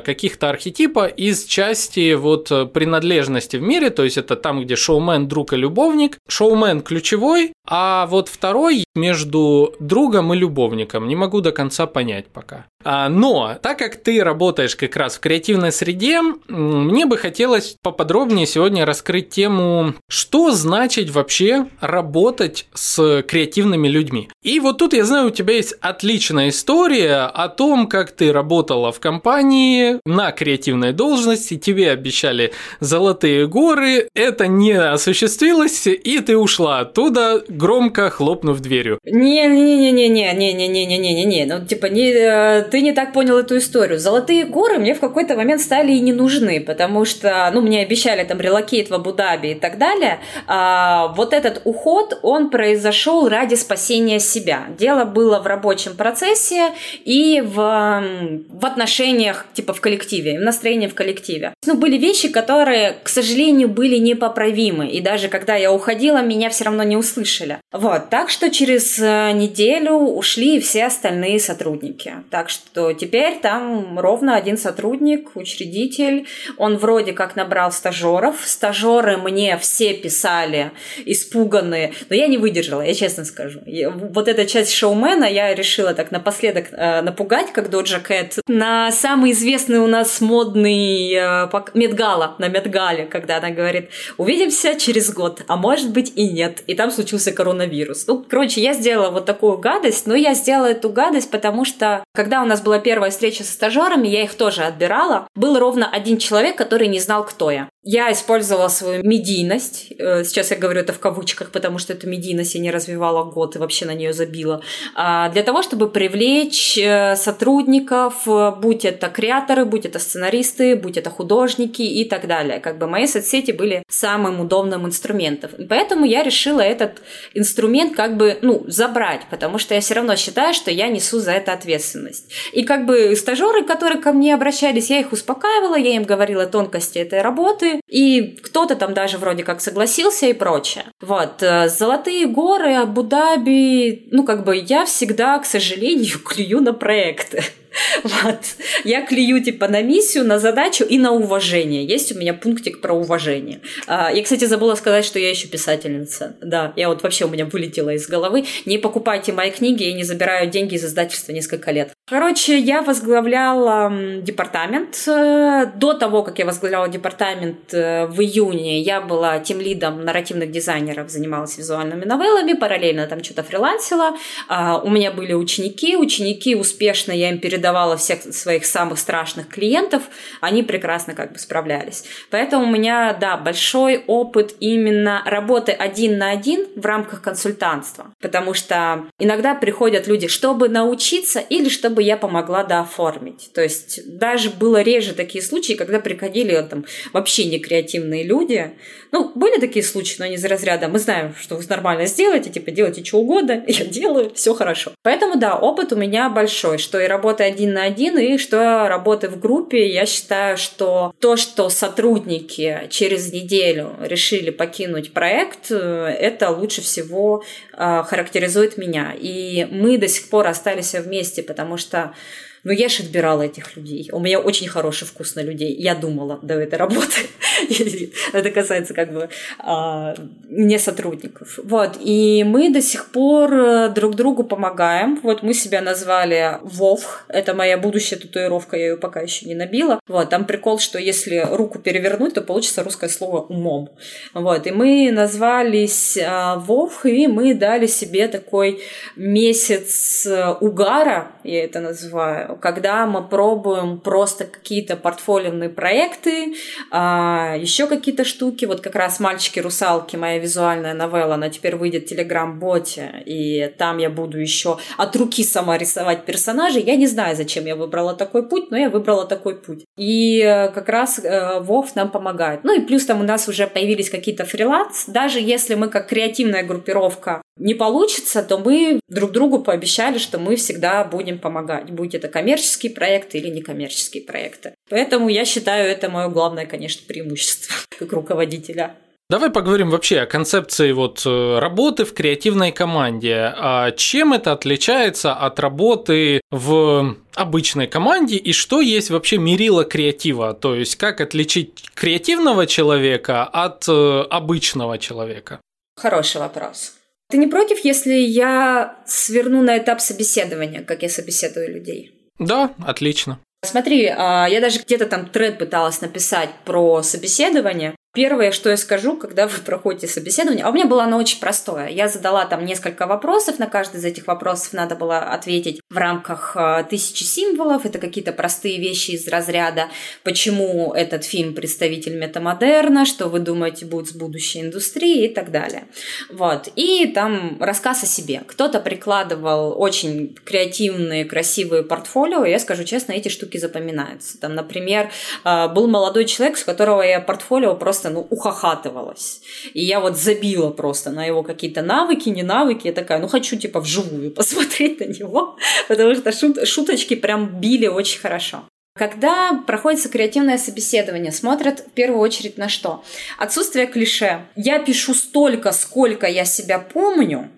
[SPEAKER 1] каких-то архетипа из части вот э, принадлежности в мире, то есть это там, где шоумен, друг и любовник. Шоумен ключевой, а вот второй между другом и любовником. Не могу до конца понять пока. А, но, так как ты работаешь как раз в креативной среде, мне бы хотелось поподробнее сегодня раскрыть тему, что значит вообще работать с креативными людьми. И вот тут я знаю, у тебя есть отличная история о том, как ты работала в компании на креативной должности, тебе обещали золотые горы, это не осуществилось, и ты ушла оттуда, громко хлопнув дверью.
[SPEAKER 5] Не-не-не-не-не-не-не-не-не-не-не, ну типа не, ты не так понял эту историю. Золотые горы мне в какой-то момент стали и не нужны, потому что, ну, мне обещали там релокейт в Абу-Даби и так далее. А, вот этот уход, он произошел ради спасения себя. Дело было в рабочем процессе и в, в отношениях, типа в коллективе, в настроении в коллективе. Ну, были вещи, которые, к сожалению, были непоправимы. И даже когда я уходила, меня все равно не услышали. Вот, так что через э, неделю ушли все остальные сотрудники. Так что теперь там ровно один сотрудник, учредитель. Он вроде как набрал стажеров. Стажеры мне все писали, испуганные. Но я не выдержала, я честно скажу. Вот эта часть шоумена я решила так напоследок э, напугать, как Доджа Кэт на самый известный у нас модный э, Медгала на Медгале, когда она говорит, увидимся через год, а может быть и нет. И там случился коронавирус. Ну, короче, я сделала вот такую гадость, но я сделала эту гадость, потому что, когда у нас была первая встреча со стажерами, я их тоже отбирала. Был ровно один человек, который не знал, кто я. Я использовала свою медийность. Э, сейчас я говорю это в кавычках, потому что эту медийность я не развивала год и вообще на нее забила. А, для того, чтобы привлечь э, сотрудников, будь это креаторы, будь это сценаристы, будь это художники и так далее. Как бы мои соцсети были самым удобным инструментом. Поэтому я решила этот инструмент как бы, ну, забрать, потому что я все равно считаю, что я несу за это ответственность. И как бы стажеры, которые ко мне обращались, я их успокаивала, я им говорила тонкости этой работы, и кто-то там даже вроде как согласился и прочее. Вот. Э, Золотые горы, Абу-Даби, ну, как бы я всегда, к сожалению, клюю на проекты. Вот. Я клюю типа на миссию, на задачу и на уважение. Есть у меня пунктик про уважение. А, я, кстати, забыла сказать, что я еще писательница. Да, я вот вообще у меня вылетела из головы. Не покупайте мои книги, я не забираю деньги из издательства несколько лет. Короче, я возглавляла департамент. Э, до того, как я возглавляла департамент э, в июне, я была тем лидом нарративных дизайнеров, занималась визуальными новеллами, параллельно там что-то фрилансила. А, у меня были ученики. Ученики успешно я им передала передавала всех своих самых страшных клиентов, они прекрасно как бы справлялись. Поэтому у меня, да, большой опыт именно работы один на один в рамках консультантства. Потому что иногда приходят люди, чтобы научиться или чтобы я помогла дооформить. То есть даже было реже такие случаи, когда приходили там вообще не креативные люди. Ну, были такие случаи, но не из разряда. Мы знаем, что вы нормально сделаете, типа делайте что угодно, я делаю, все хорошо. Поэтому да, опыт у меня большой, что и работа один на один, и что работы в группе, я считаю, что то, что сотрудники через неделю решили покинуть проект, э, это лучше всего э, характеризует меня. И мы до сих пор остались вместе, потому что но я же отбирала этих людей. У меня очень хороший вкус на людей. Я думала до этой работы. Это касается как бы а, не сотрудников. Вот. И мы до сих пор э, друг другу помогаем. Вот мы себя назвали Вов. Это моя будущая татуировка. Я ее пока еще не набила. Вот. Там прикол, что если руку перевернуть, то получится русское слово умом. Вот. И мы назвались а, Вов, и мы дали себе такой месяц э, угара, я это называю, когда мы пробуем просто какие-то портфолиные проекты, а, еще какие-то штуки. Вот как раз «Мальчики-русалки», моя визуальная новелла, она теперь выйдет в Телеграм-боте, и там я буду еще от руки сама рисовать персонажей. Я не знаю, зачем я выбрала такой путь, но я выбрала такой путь. И э, как раз э, Вов нам помогает. Ну и плюс там у нас уже появились какие-то фриланс. Даже если мы как креативная группировка не получится, то мы друг другу пообещали, что мы всегда будем помогать, будь это коммерческие проекты или некоммерческие проекты. Поэтому я считаю, это мое главное, конечно, преимущество как руководителя.
[SPEAKER 1] Давай поговорим вообще о концепции вот э, работы в креативной команде. А чем это отличается от работы в обычной команде и что есть вообще мерило креатива? То есть как отличить креативного человека от э, обычного человека?
[SPEAKER 5] Хороший вопрос. Ты не против, если я сверну на этап собеседования, как я собеседую людей?
[SPEAKER 1] Да, отлично.
[SPEAKER 5] Смотри, а, я даже где-то там тред пыталась написать про собеседование. Первое, что я скажу, когда вы проходите собеседование, а у меня было оно очень простое. Я задала там несколько вопросов, на каждый из этих вопросов надо было ответить в рамках э, тысячи символов. Это какие-то простые вещи из разряда, почему этот фильм представитель метамодерна, что вы думаете будет с будущей индустрией и так далее. Вот. И там рассказ о себе. Кто-то прикладывал очень креативные, красивые портфолио, я скажу честно, эти штуки запоминаются. Там, например, э, был молодой человек, с которого я портфолио просто просто, ну, ухахатывалась. И я вот забила просто на его какие-то навыки, не навыки. Я такая, ну, хочу, типа, вживую посмотреть на него, потому что шут шуточки прям били очень хорошо. Когда проходится креативное собеседование, смотрят в первую очередь на что? Отсутствие клише. Я пишу столько, сколько я себя помню,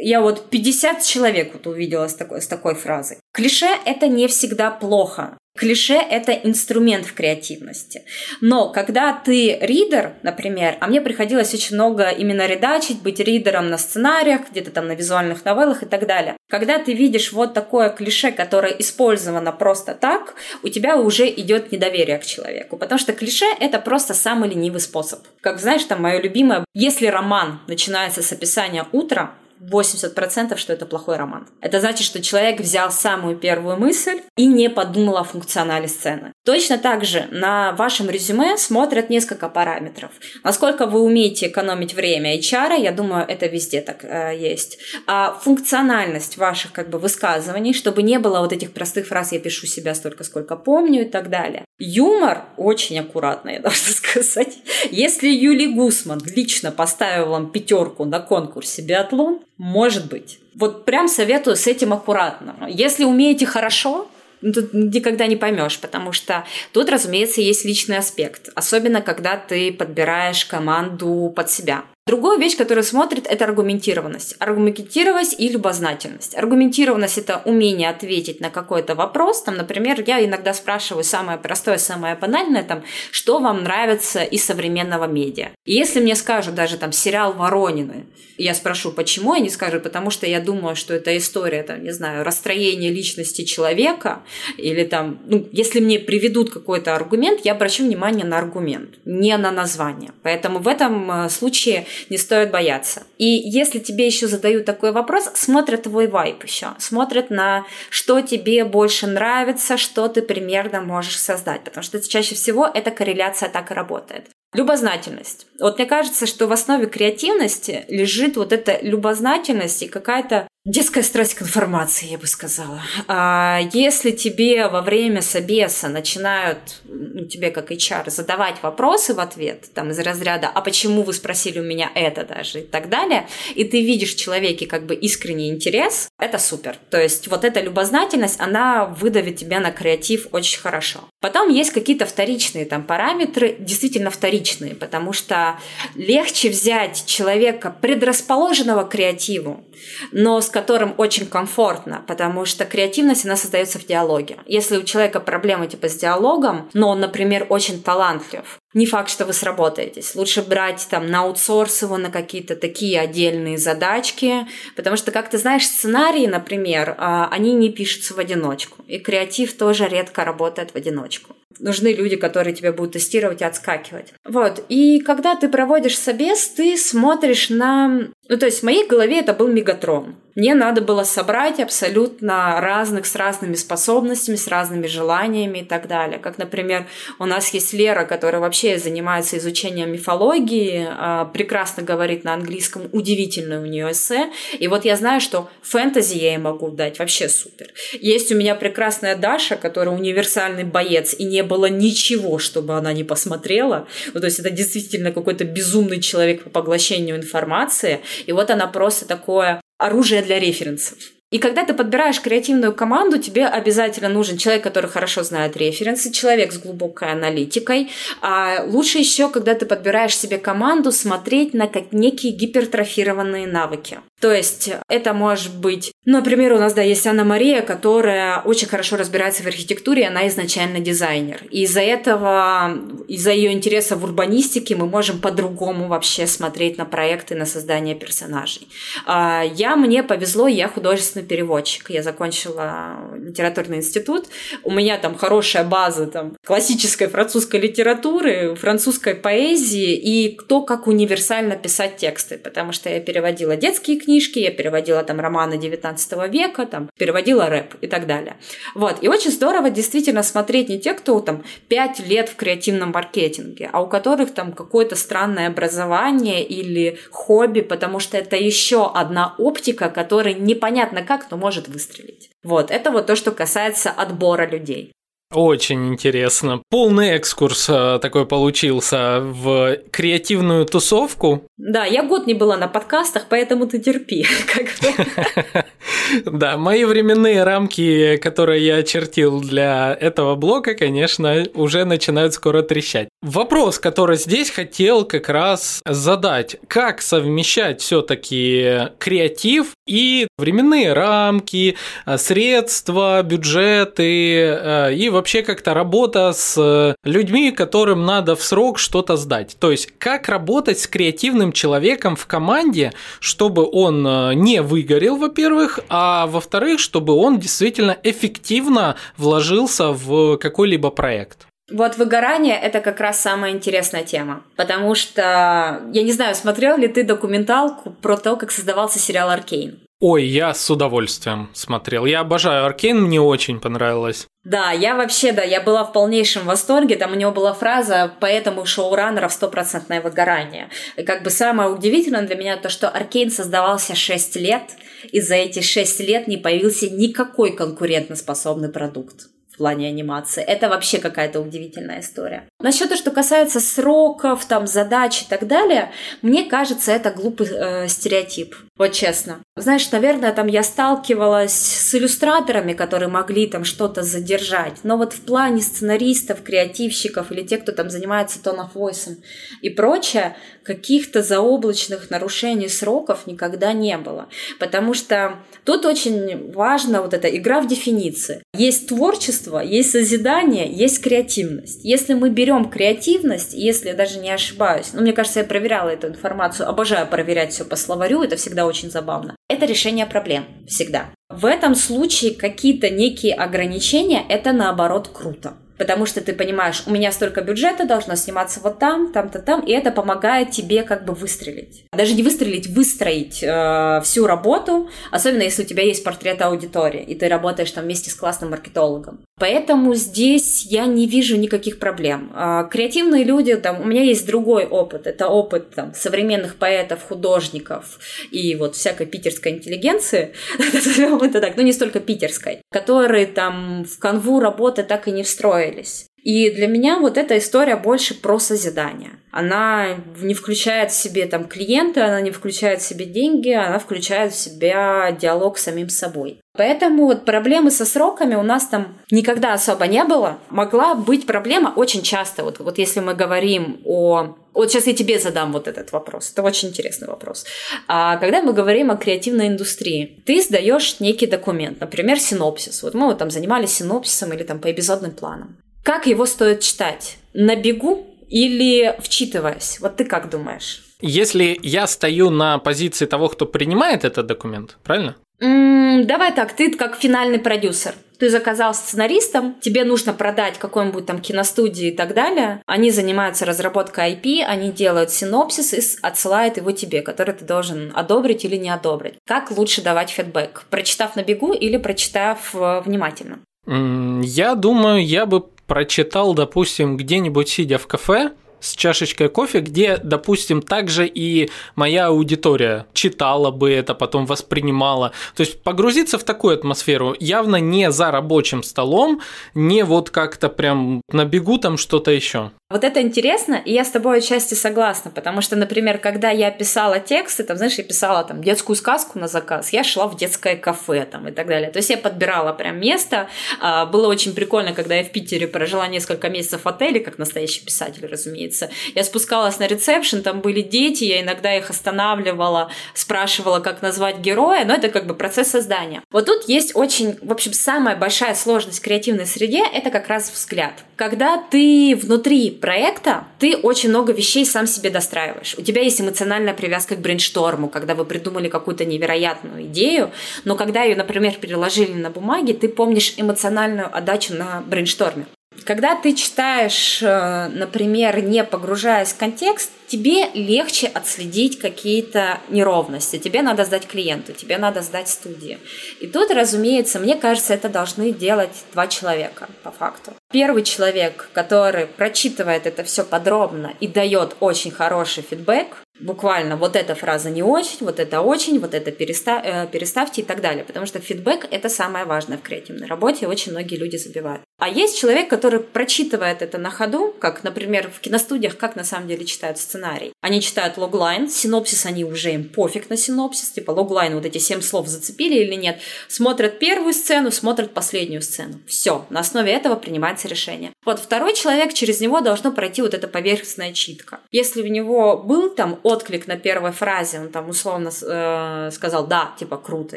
[SPEAKER 5] я вот 50 человек вот увидела с такой, с такой фразой. Клише – это не всегда плохо. Клише – это инструмент в креативности. Но когда ты ридер, например, а мне приходилось очень много именно редачить, быть ридером на сценариях, где-то там на визуальных новеллах и так далее. Когда ты видишь вот такое клише, которое использовано просто так, у тебя уже идет недоверие к человеку. Потому что клише – это просто самый ленивый способ. Как знаешь, там мое любимое, если роман начинается с описания утра, 80% что это плохой роман. Это значит, что человек взял самую первую мысль и не подумал о функционале сцены. Точно так же на вашем резюме смотрят несколько параметров. Насколько вы умеете экономить время HR, я думаю, это везде так э, есть. А функциональность ваших как бы высказываний, чтобы не было вот этих простых фраз «я пишу себя столько, сколько помню» и так далее. Юмор очень аккуратно, я должна сказать. Если Юлий Гусман лично поставил вам пятерку на конкурсе биатлон, может быть. Вот прям советую с этим аккуратно. Если умеете хорошо, ну, тут никогда не поймешь, потому что тут, разумеется, есть личный аспект, особенно когда ты подбираешь команду под себя. Другая вещь, которую смотрит, это аргументированность. Аргументированность и любознательность. Аргументированность – это умение ответить на какой-то вопрос. Там, например, я иногда спрашиваю самое простое, самое банальное, там, что вам нравится из современного медиа. И если мне скажут даже там сериал «Воронины», я спрошу, почему, они скажут, потому что я думаю, что это история, там, не знаю, расстроения личности человека, или там, ну, если мне приведут какой-то аргумент, я обращу внимание на аргумент, не на название. Поэтому в этом э, случае не стоит бояться. И если тебе еще задают такой вопрос, смотрят твой вайп еще, смотрят на что тебе больше нравится, что ты примерно можешь создать, потому что чаще всего эта корреляция так и работает. Любознательность. Вот мне кажется, что в основе креативности лежит вот эта любознательность и какая-то Детская страсть к информации, я бы сказала. А если тебе во время собеса начинают, ну, тебе как HR, задавать вопросы в ответ, там, из разряда «А почему вы спросили у меня это даже?» и так далее, и ты видишь в человеке как бы искренний интерес, это супер. То есть вот эта любознательность, она выдавит тебя на креатив очень хорошо. Потом есть какие-то вторичные там параметры, действительно вторичные, потому что легче взять человека предрасположенного к креативу, но с которым очень комфортно, потому что креативность, она создается в диалоге. Если у человека проблемы типа с диалогом, но он, например, очень талантлив, не факт, что вы сработаетесь. Лучше брать там на аутсорс его на какие-то такие отдельные задачки, потому что, как ты знаешь, сценарии, например, а, они не пишутся в одиночку, и креатив тоже редко работает в одиночку. Нужны люди, которые тебя будут тестировать и отскакивать. Вот. И когда ты проводишь собес, ты смотришь на... Ну, то есть в моей голове это был мегатрон. Мне надо было собрать абсолютно разных с разными способностями, с разными желаниями и так далее. Как, например, у нас есть Лера, которая вообще занимается изучением мифологии, а, прекрасно говорит на английском, удивительное у нее эссе. И вот я знаю, что фэнтези я ей могу дать вообще супер. Есть у меня прекрасная Даша, которая универсальный боец, и не было ничего, чтобы она не посмотрела. Ну, то есть это действительно какой-то безумный человек по поглощению информации. И вот она просто такое оружие для референсов. И когда ты подбираешь креативную команду, тебе обязательно нужен человек, который хорошо знает референсы, человек с глубокой аналитикой. А лучше еще, когда ты подбираешь себе команду, смотреть на как некие гипертрофированные навыки. То есть это может быть, например, у нас, да, есть Анна Мария, которая очень хорошо разбирается в архитектуре, она изначально дизайнер. И из-за этого, из-за ее интереса в урбанистике мы можем по-другому вообще смотреть на проекты, на создание персонажей. А, я, мне повезло, я художественный переводчик. Я закончила литературный институт. У меня там хорошая база там, классической французской литературы, французской поэзии и кто как универсально писать тексты, потому что я переводила детские книжки, я переводила там романы 19 века, там, переводила рэп и так далее. Вот. И очень здорово действительно смотреть не те, кто там 5 лет в креативном маркетинге, а у которых там какое-то странное образование или хобби, потому что это еще одна оптика, которая непонятно как, но может выстрелить. Вот, это вот то, что касается отбора людей.
[SPEAKER 1] Очень интересно. Полный экскурс э, такой получился в креативную тусовку.
[SPEAKER 5] Да, я год не была на подкастах, поэтому ты терпи.
[SPEAKER 1] Да, мои временные рамки, которые я очертил для этого блока, конечно, уже начинают скоро трещать. Вопрос, который здесь хотел как раз задать. Как совмещать все таки креатив и временные рамки, э, средства, бюджеты э, и вообще как-то работа с людьми, которым надо в срок что-то сдать. То есть как работать с креативным человеком в команде, чтобы он э, не выгорел, во-первых, а во-вторых, чтобы он действительно эффективно вложился в какой-либо проект.
[SPEAKER 5] Вот выгорание – это как раз самая интересная тема, потому что, я не знаю, смотрел ли ты документалку про то, как создавался сериал «Аркейн»?
[SPEAKER 1] Ой, я с удовольствием смотрел. Я обожаю Аркейн, мне очень понравилось.
[SPEAKER 5] Да, я вообще, да, я была в полнейшем восторге. Там у него была фраза «поэтому у шоураннеров стопроцентное выгорание». И как бы самое удивительное для меня то, что Аркейн создавался 6 лет, и за эти 6 лет не появился никакой конкурентоспособный продукт в плане анимации. Это вообще какая-то удивительная история. Насчет того, что касается сроков, там, задач и так далее, мне кажется, это глупый э, стереотип. Вот честно. Знаешь, наверное, там я сталкивалась с иллюстраторами, которые могли там что-то задержать. Но вот в плане сценаристов, креативщиков или тех, кто там занимается тон войсом и прочее, каких-то заоблачных нарушений сроков никогда не было. Потому что тут очень важна вот эта игра в дефиниции. Есть творчество, есть созидание, есть креативность. Если мы берем креативность, если я даже не ошибаюсь, ну, мне кажется, я проверяла эту информацию, обожаю проверять все по словарю, это всегда очень забавно. Это решение проблем всегда. В этом случае какие-то некие ограничения – это наоборот круто потому что ты понимаешь, у меня столько бюджета должно сниматься вот там, там-то, там, и это помогает тебе как бы выстрелить. Даже не выстрелить, выстроить э, всю работу, особенно если у тебя есть портрет аудитории, и ты работаешь там вместе с классным маркетологом. Поэтому здесь я не вижу никаких проблем. Э, креативные люди, там, у меня есть другой опыт, это опыт там, современных поэтов, художников и вот всякой питерской интеллигенции, это так, ну не столько питерской, которые там в канву работы так и не встроили строились. И для меня вот эта история больше про созидание. Она не включает в себе там клиента, она не включает в себе деньги, она включает в себя диалог с самим собой. Поэтому вот проблемы со сроками у нас там никогда особо не было. Могла быть проблема очень часто. Вот, вот если мы говорим о... Вот сейчас я тебе задам вот этот вопрос. Это очень интересный вопрос. А когда мы говорим о креативной индустрии, ты сдаешь некий документ, например, синопсис. Вот мы вот там занимались синопсисом или там по эпизодным планам. Как его стоит читать? На бегу или вчитываясь? Вот ты как думаешь?
[SPEAKER 1] Если я стою на позиции того, кто принимает этот документ, правильно?
[SPEAKER 5] М-м, давай так, ты как финальный продюсер. Ты заказал сценаристам, тебе нужно продать какой-нибудь там киностудии и так далее. Они занимаются разработкой IP, они делают синопсис и отсылают его тебе, который ты должен одобрить или не одобрить. Как лучше давать фидбэк? Прочитав на бегу или прочитав э, внимательно?
[SPEAKER 1] Я думаю, я бы прочитал, допустим, где-нибудь сидя в кафе, с чашечкой кофе, где, допустим, также и моя аудитория читала бы это, потом воспринимала. То есть погрузиться в такую атмосферу явно не за рабочим столом, не вот как-то прям на бегу там что-то еще.
[SPEAKER 5] Вот это интересно, и я с тобой отчасти согласна, потому что, например, когда я писала тексты, там, знаешь, я писала там детскую сказку на заказ, я шла в детское кафе там и так далее. То есть я подбирала прям место. А, было очень прикольно, когда я в Питере прожила несколько месяцев в отеле, как настоящий писатель, разумеется. Я спускалась на ресепшн, там были дети, я иногда их останавливала, спрашивала, как назвать героя, но это как бы процесс создания. Вот тут есть очень, в общем, самая большая сложность в креативной среде – это как раз взгляд. Когда ты внутри проекта ты очень много вещей сам себе достраиваешь. У тебя есть эмоциональная привязка к брейншторму, когда вы придумали какую-то невероятную идею, но когда ее, например, переложили на бумаге, ты помнишь эмоциональную отдачу на брейншторме. Когда ты читаешь, э, например, не погружаясь в контекст, тебе легче отследить какие-то неровности. Тебе надо сдать клиенту, тебе надо сдать студии. И тут, разумеется, мне кажется, это должны делать два человека по факту. Первый человек, который прочитывает это все подробно и дает очень хороший фидбэк, буквально вот эта фраза не очень, вот это очень, вот это перестав, э, переставьте и так далее. Потому что фидбэк – это самое важное в креативной работе, очень многие люди забивают. А есть человек, который прочитывает это на ходу, как, например, в киностудиях, как на самом деле читают сценарий. Они читают логлайн, синопсис, они уже им пофиг на синопсис, типа логлайн, вот эти семь слов зацепили или нет. Смотрят первую сцену, смотрят последнюю сцену. Все, на основе этого принимается решение. Вот второй человек, через него должно пройти вот эта поверхностная читка. Если у него был там отклик на первой фразе, он там условно э, сказал «да», типа «круто»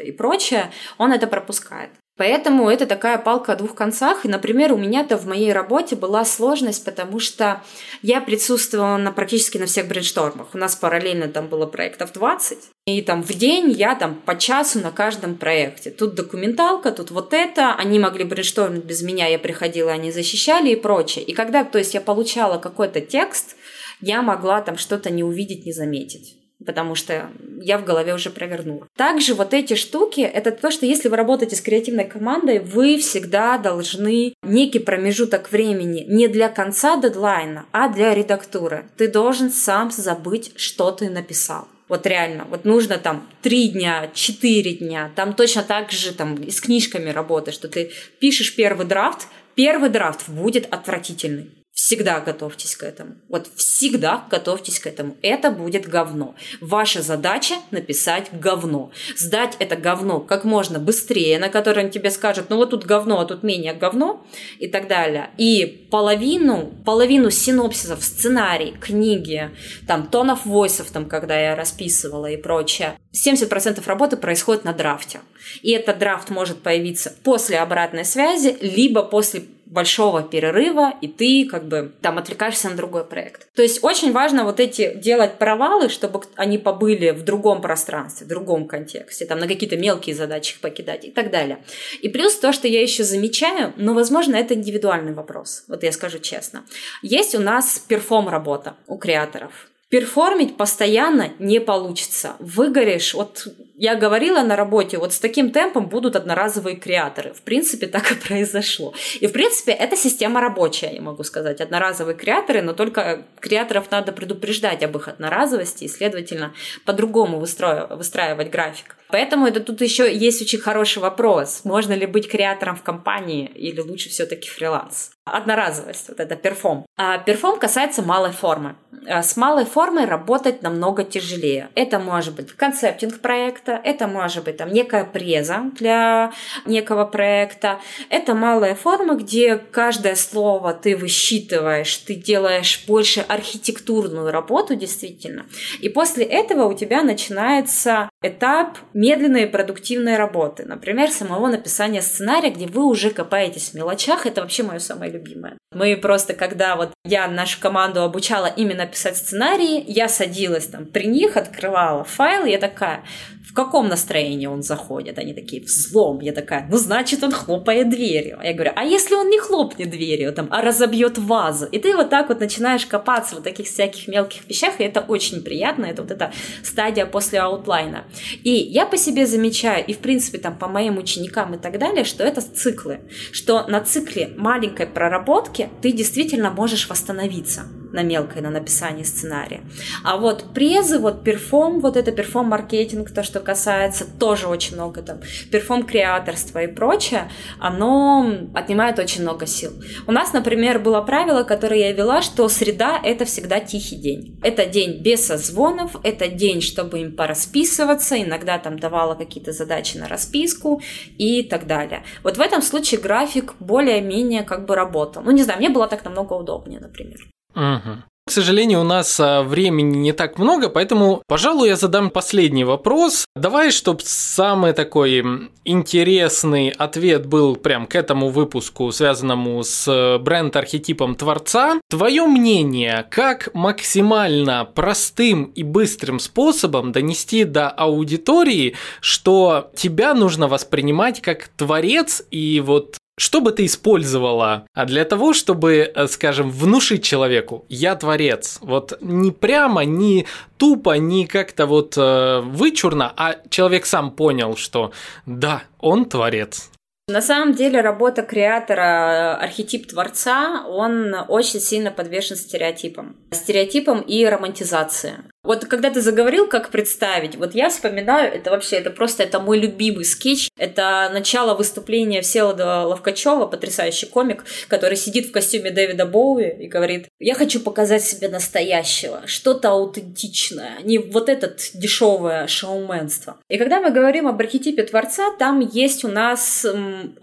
[SPEAKER 5] и прочее, он это пропускает. Поэтому это такая палка о двух концах. И, например, у меня-то в моей работе была сложность, потому что я присутствовала на, практически на всех брейнштормах. У нас параллельно там было проектов 20. И там в день я там по часу на каждом проекте. Тут документалка, тут вот это. Они могли брейнштормить без меня, я приходила, они защищали и прочее. И когда, то есть я получала какой-то текст, я могла там что-то не увидеть, не заметить потому что я в голове уже провернула. Также вот эти штуки, это то, что если вы работаете с креативной командой, вы всегда должны некий промежуток времени не для конца дедлайна, а для редактуры. Ты должен сам забыть, что ты написал. Вот реально, вот нужно там три дня, четыре дня, там точно так же там и с книжками работать, что ты пишешь первый драфт, первый драфт будет отвратительный. Всегда готовьтесь к этому. Вот всегда готовьтесь к этому. Это будет говно. Ваша задача написать говно. Сдать это говно как можно быстрее, на которое тебе скажут, ну вот тут говно, а тут менее говно и так далее. И половину, половину синопсисов, сценарий, книги, там, тонов войсов, там, когда я расписывала и прочее, 70% работы происходит на драфте. И этот драфт может появиться после обратной связи, либо после большого перерыва, и ты как бы там отвлекаешься на другой проект. То есть очень важно вот эти делать провалы, чтобы они побыли в другом пространстве, в другом контексте, там на какие-то мелкие задачи их покидать и так далее. И плюс то, что я еще замечаю, но, возможно, это индивидуальный вопрос, вот я скажу честно. Есть у нас перформ работа у креаторов. Перформить постоянно не получится. Выгоришь. Вот я говорила на работе, вот с таким темпом будут одноразовые креаторы. В принципе, так и произошло. И, в принципе, это система рабочая, я могу сказать. Одноразовые креаторы, но только креаторов надо предупреждать об их одноразовости и, следовательно, по-другому выстраивать график. Поэтому это тут еще есть очень хороший вопрос. Можно ли быть креатором в компании или лучше все-таки фриланс? Одноразовость, вот это перформ. А перформ касается малой формы. А с малой формой работать намного тяжелее. Это может быть концептинг проекта, это может быть там некая преза для некого проекта. Это малая форма, где каждое слово ты высчитываешь, ты делаешь больше архитектурную работу действительно. И после этого у тебя начинается этап медленной и продуктивной работы. Например, самого написания сценария, где вы уже копаетесь в мелочах. Это вообще мое самое любимое. Мы просто, когда вот я нашу команду обучала именно писать сценарии, я садилась там при них, открывала файл, я такая, в каком настроении он заходит? Они такие, взлом. Я такая, ну, значит, он хлопает дверью. Я говорю, а если он не хлопнет дверью, там, а разобьет вазу? И ты вот так вот начинаешь копаться в таких всяких мелких вещах, и это очень приятно. Это вот эта стадия после аутлайна. И я по себе замечаю, и, в принципе, там, по моим ученикам и так далее, что это циклы. Что на цикле маленькой проработки ты действительно можешь восстановиться на мелкой, на написании сценария. А вот презы, вот перформ, вот это перформ-маркетинг, то, что касается, тоже очень много там, перформ-креаторства и прочее, оно отнимает очень много сил. У нас, например, было правило, которое я вела, что среда — это всегда тихий день. Это день без созвонов, это день, чтобы им порасписываться, иногда там давала какие-то задачи на расписку и так далее. Вот в этом случае график более-менее как бы работал. Ну, не знаю, мне было так намного удобнее, например.
[SPEAKER 1] Угу. Сожалению, у нас а, времени не так много, поэтому, пожалуй, я задам последний вопрос. Давай, чтобы самый такой интересный ответ был прям к этому выпуску, связанному с э, бренд-архетипом творца. Твое мнение, как максимально простым и быстрым способом донести до аудитории, что тебя нужно воспринимать как творец и вот что бы ты использовала а для того, чтобы, э, скажем, внушить человеку «я творец»? Вот не прямо, не тупо, не как-то вот э, вычурно, а человек сам понял, что да, он творец.
[SPEAKER 5] На самом деле работа креатора, архетип творца, он очень сильно подвешен стереотипам. Стереотипам и романтизации. Вот когда ты заговорил, как представить, вот я вспоминаю, это вообще, это просто, это мой любимый скетч. Это начало выступления Всеволода Ловкачева, потрясающий комик, который сидит в костюме Дэвида Боуи и говорит, я хочу показать себе настоящего, что-то аутентичное, не вот этот дешевое шоуменство. И когда мы говорим об архетипе Творца, там есть у нас,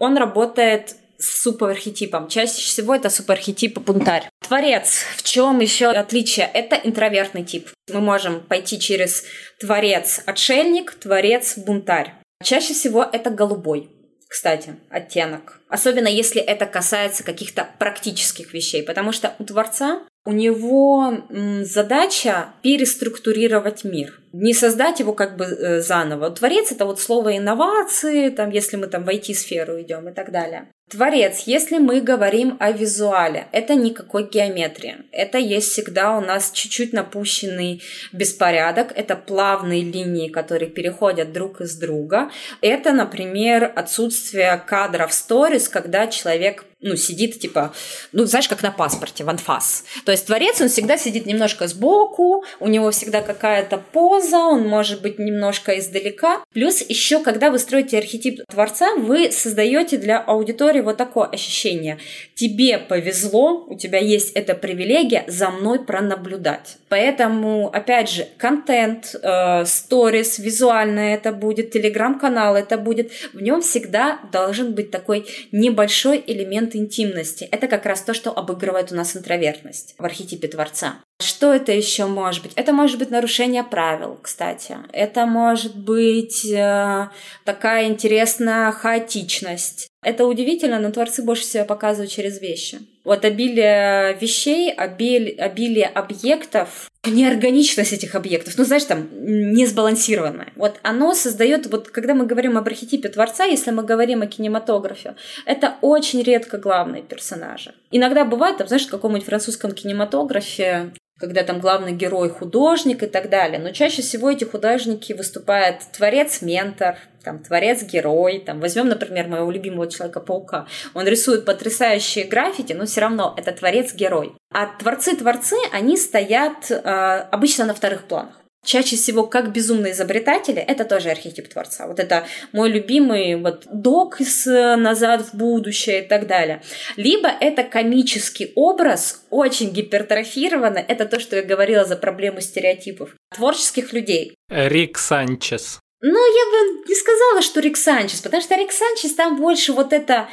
[SPEAKER 5] он работает с суперархетипом. Чаще всего это суперархетип бунтарь. Творец. В чем еще отличие? Это интровертный тип. Мы можем пойти через творец-отшельник, творец-бунтарь. Чаще всего это голубой, кстати, оттенок. Особенно если это касается каких-то практических вещей, потому что у Творца у него задача переструктурировать мир, не создать его как бы э, заново. Творец это вот слово инновации, там, если мы там в IT-сферу идем и так далее. Творец, если мы говорим о визуале, это никакой геометрии. Это есть всегда у нас чуть-чуть напущенный беспорядок. Это плавные линии, которые переходят друг из друга. Это, например, отсутствие кадров сторис, когда человек ну, сидит, типа, ну, знаешь, как на паспорте, в анфас. То есть творец, он всегда сидит немножко сбоку, у него всегда какая-то поза, он может быть немножко издалека. Плюс еще, когда вы строите архетип творца, вы создаете для аудитории вот такое ощущение. Тебе повезло, у тебя есть эта привилегия за мной пронаблюдать. Поэтому, опять же, контент, э, сторис, э, визуально это будет, телеграм-канал это будет, в нем всегда должен быть такой небольшой элемент интимности. Это как раз то, что обыгрывает у нас интровертность в архетипе Творца. Что это еще может быть? Это может быть нарушение правил, кстати. Это может быть э, такая интересная хаотичность. Это удивительно, но творцы больше всего показывают через вещи. Вот обилие вещей, обилие, обилие объектов, неорганичность этих объектов, ну, знаешь, там, не сбалансированное. Вот оно создает, вот когда мы говорим об архетипе творца, если мы говорим о кинематографе, это очень редко главные персонажи. Иногда бывает, там, знаешь, в каком-нибудь французском кинематографе когда там главный герой художник и так далее. Но чаще всего эти художники выступают творец-ментор, там, творец-герой. Там, возьмем, например, моего любимого Человека-паука. Он рисует потрясающие граффити, но все равно это творец-герой. А творцы-творцы, они стоят э, обычно на вторых планах чаще всего как безумные изобретатели, это тоже архетип творца. Вот это мой любимый вот док из э, «Назад в будущее» и так далее. Либо это комический образ, очень гипертрофированный, это то, что я говорила за проблему стереотипов. Творческих людей.
[SPEAKER 1] Рик Санчес.
[SPEAKER 5] Ну, я бы не сказала, что Рик Санчес, потому что Рик Санчес там больше вот это...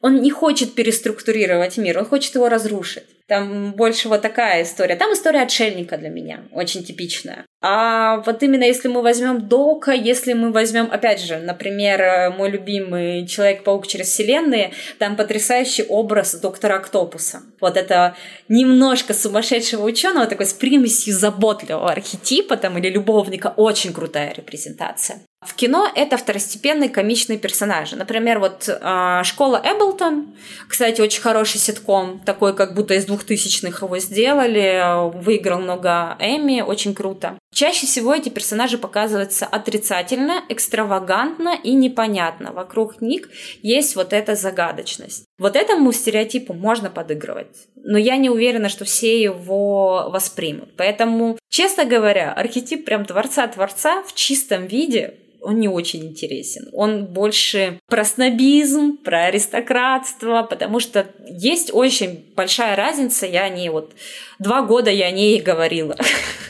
[SPEAKER 5] Он не хочет переструктурировать мир, он хочет его разрушить. Там больше вот такая история. Там история отшельника для меня, очень типичная. А вот именно если мы возьмем Дока, если мы возьмем, опять же, например, мой любимый Человек-паук через вселенные, там потрясающий образ доктора Октопуса. Вот это немножко сумасшедшего ученого, такой с примесью заботливого архетипа там, или любовника, очень крутая репрезентация. В кино это второстепенные комичные персонажи. Например, вот э, «Школа Эблтон», кстати, очень хороший ситком, такой как будто из двухтысячных его сделали, выиграл много Эмми, очень круто. Чаще всего эти персонажи показываются отрицательно, экстравагантно и непонятно. Вокруг них есть вот эта загадочность. Вот этому стереотипу можно подыгрывать, но я не уверена, что все его воспримут. Поэтому, честно говоря, архетип прям творца-творца в чистом виде он не очень интересен. Он больше про снобизм, про аристократство, потому что есть очень большая разница, я о ней вот два года я о ней говорила,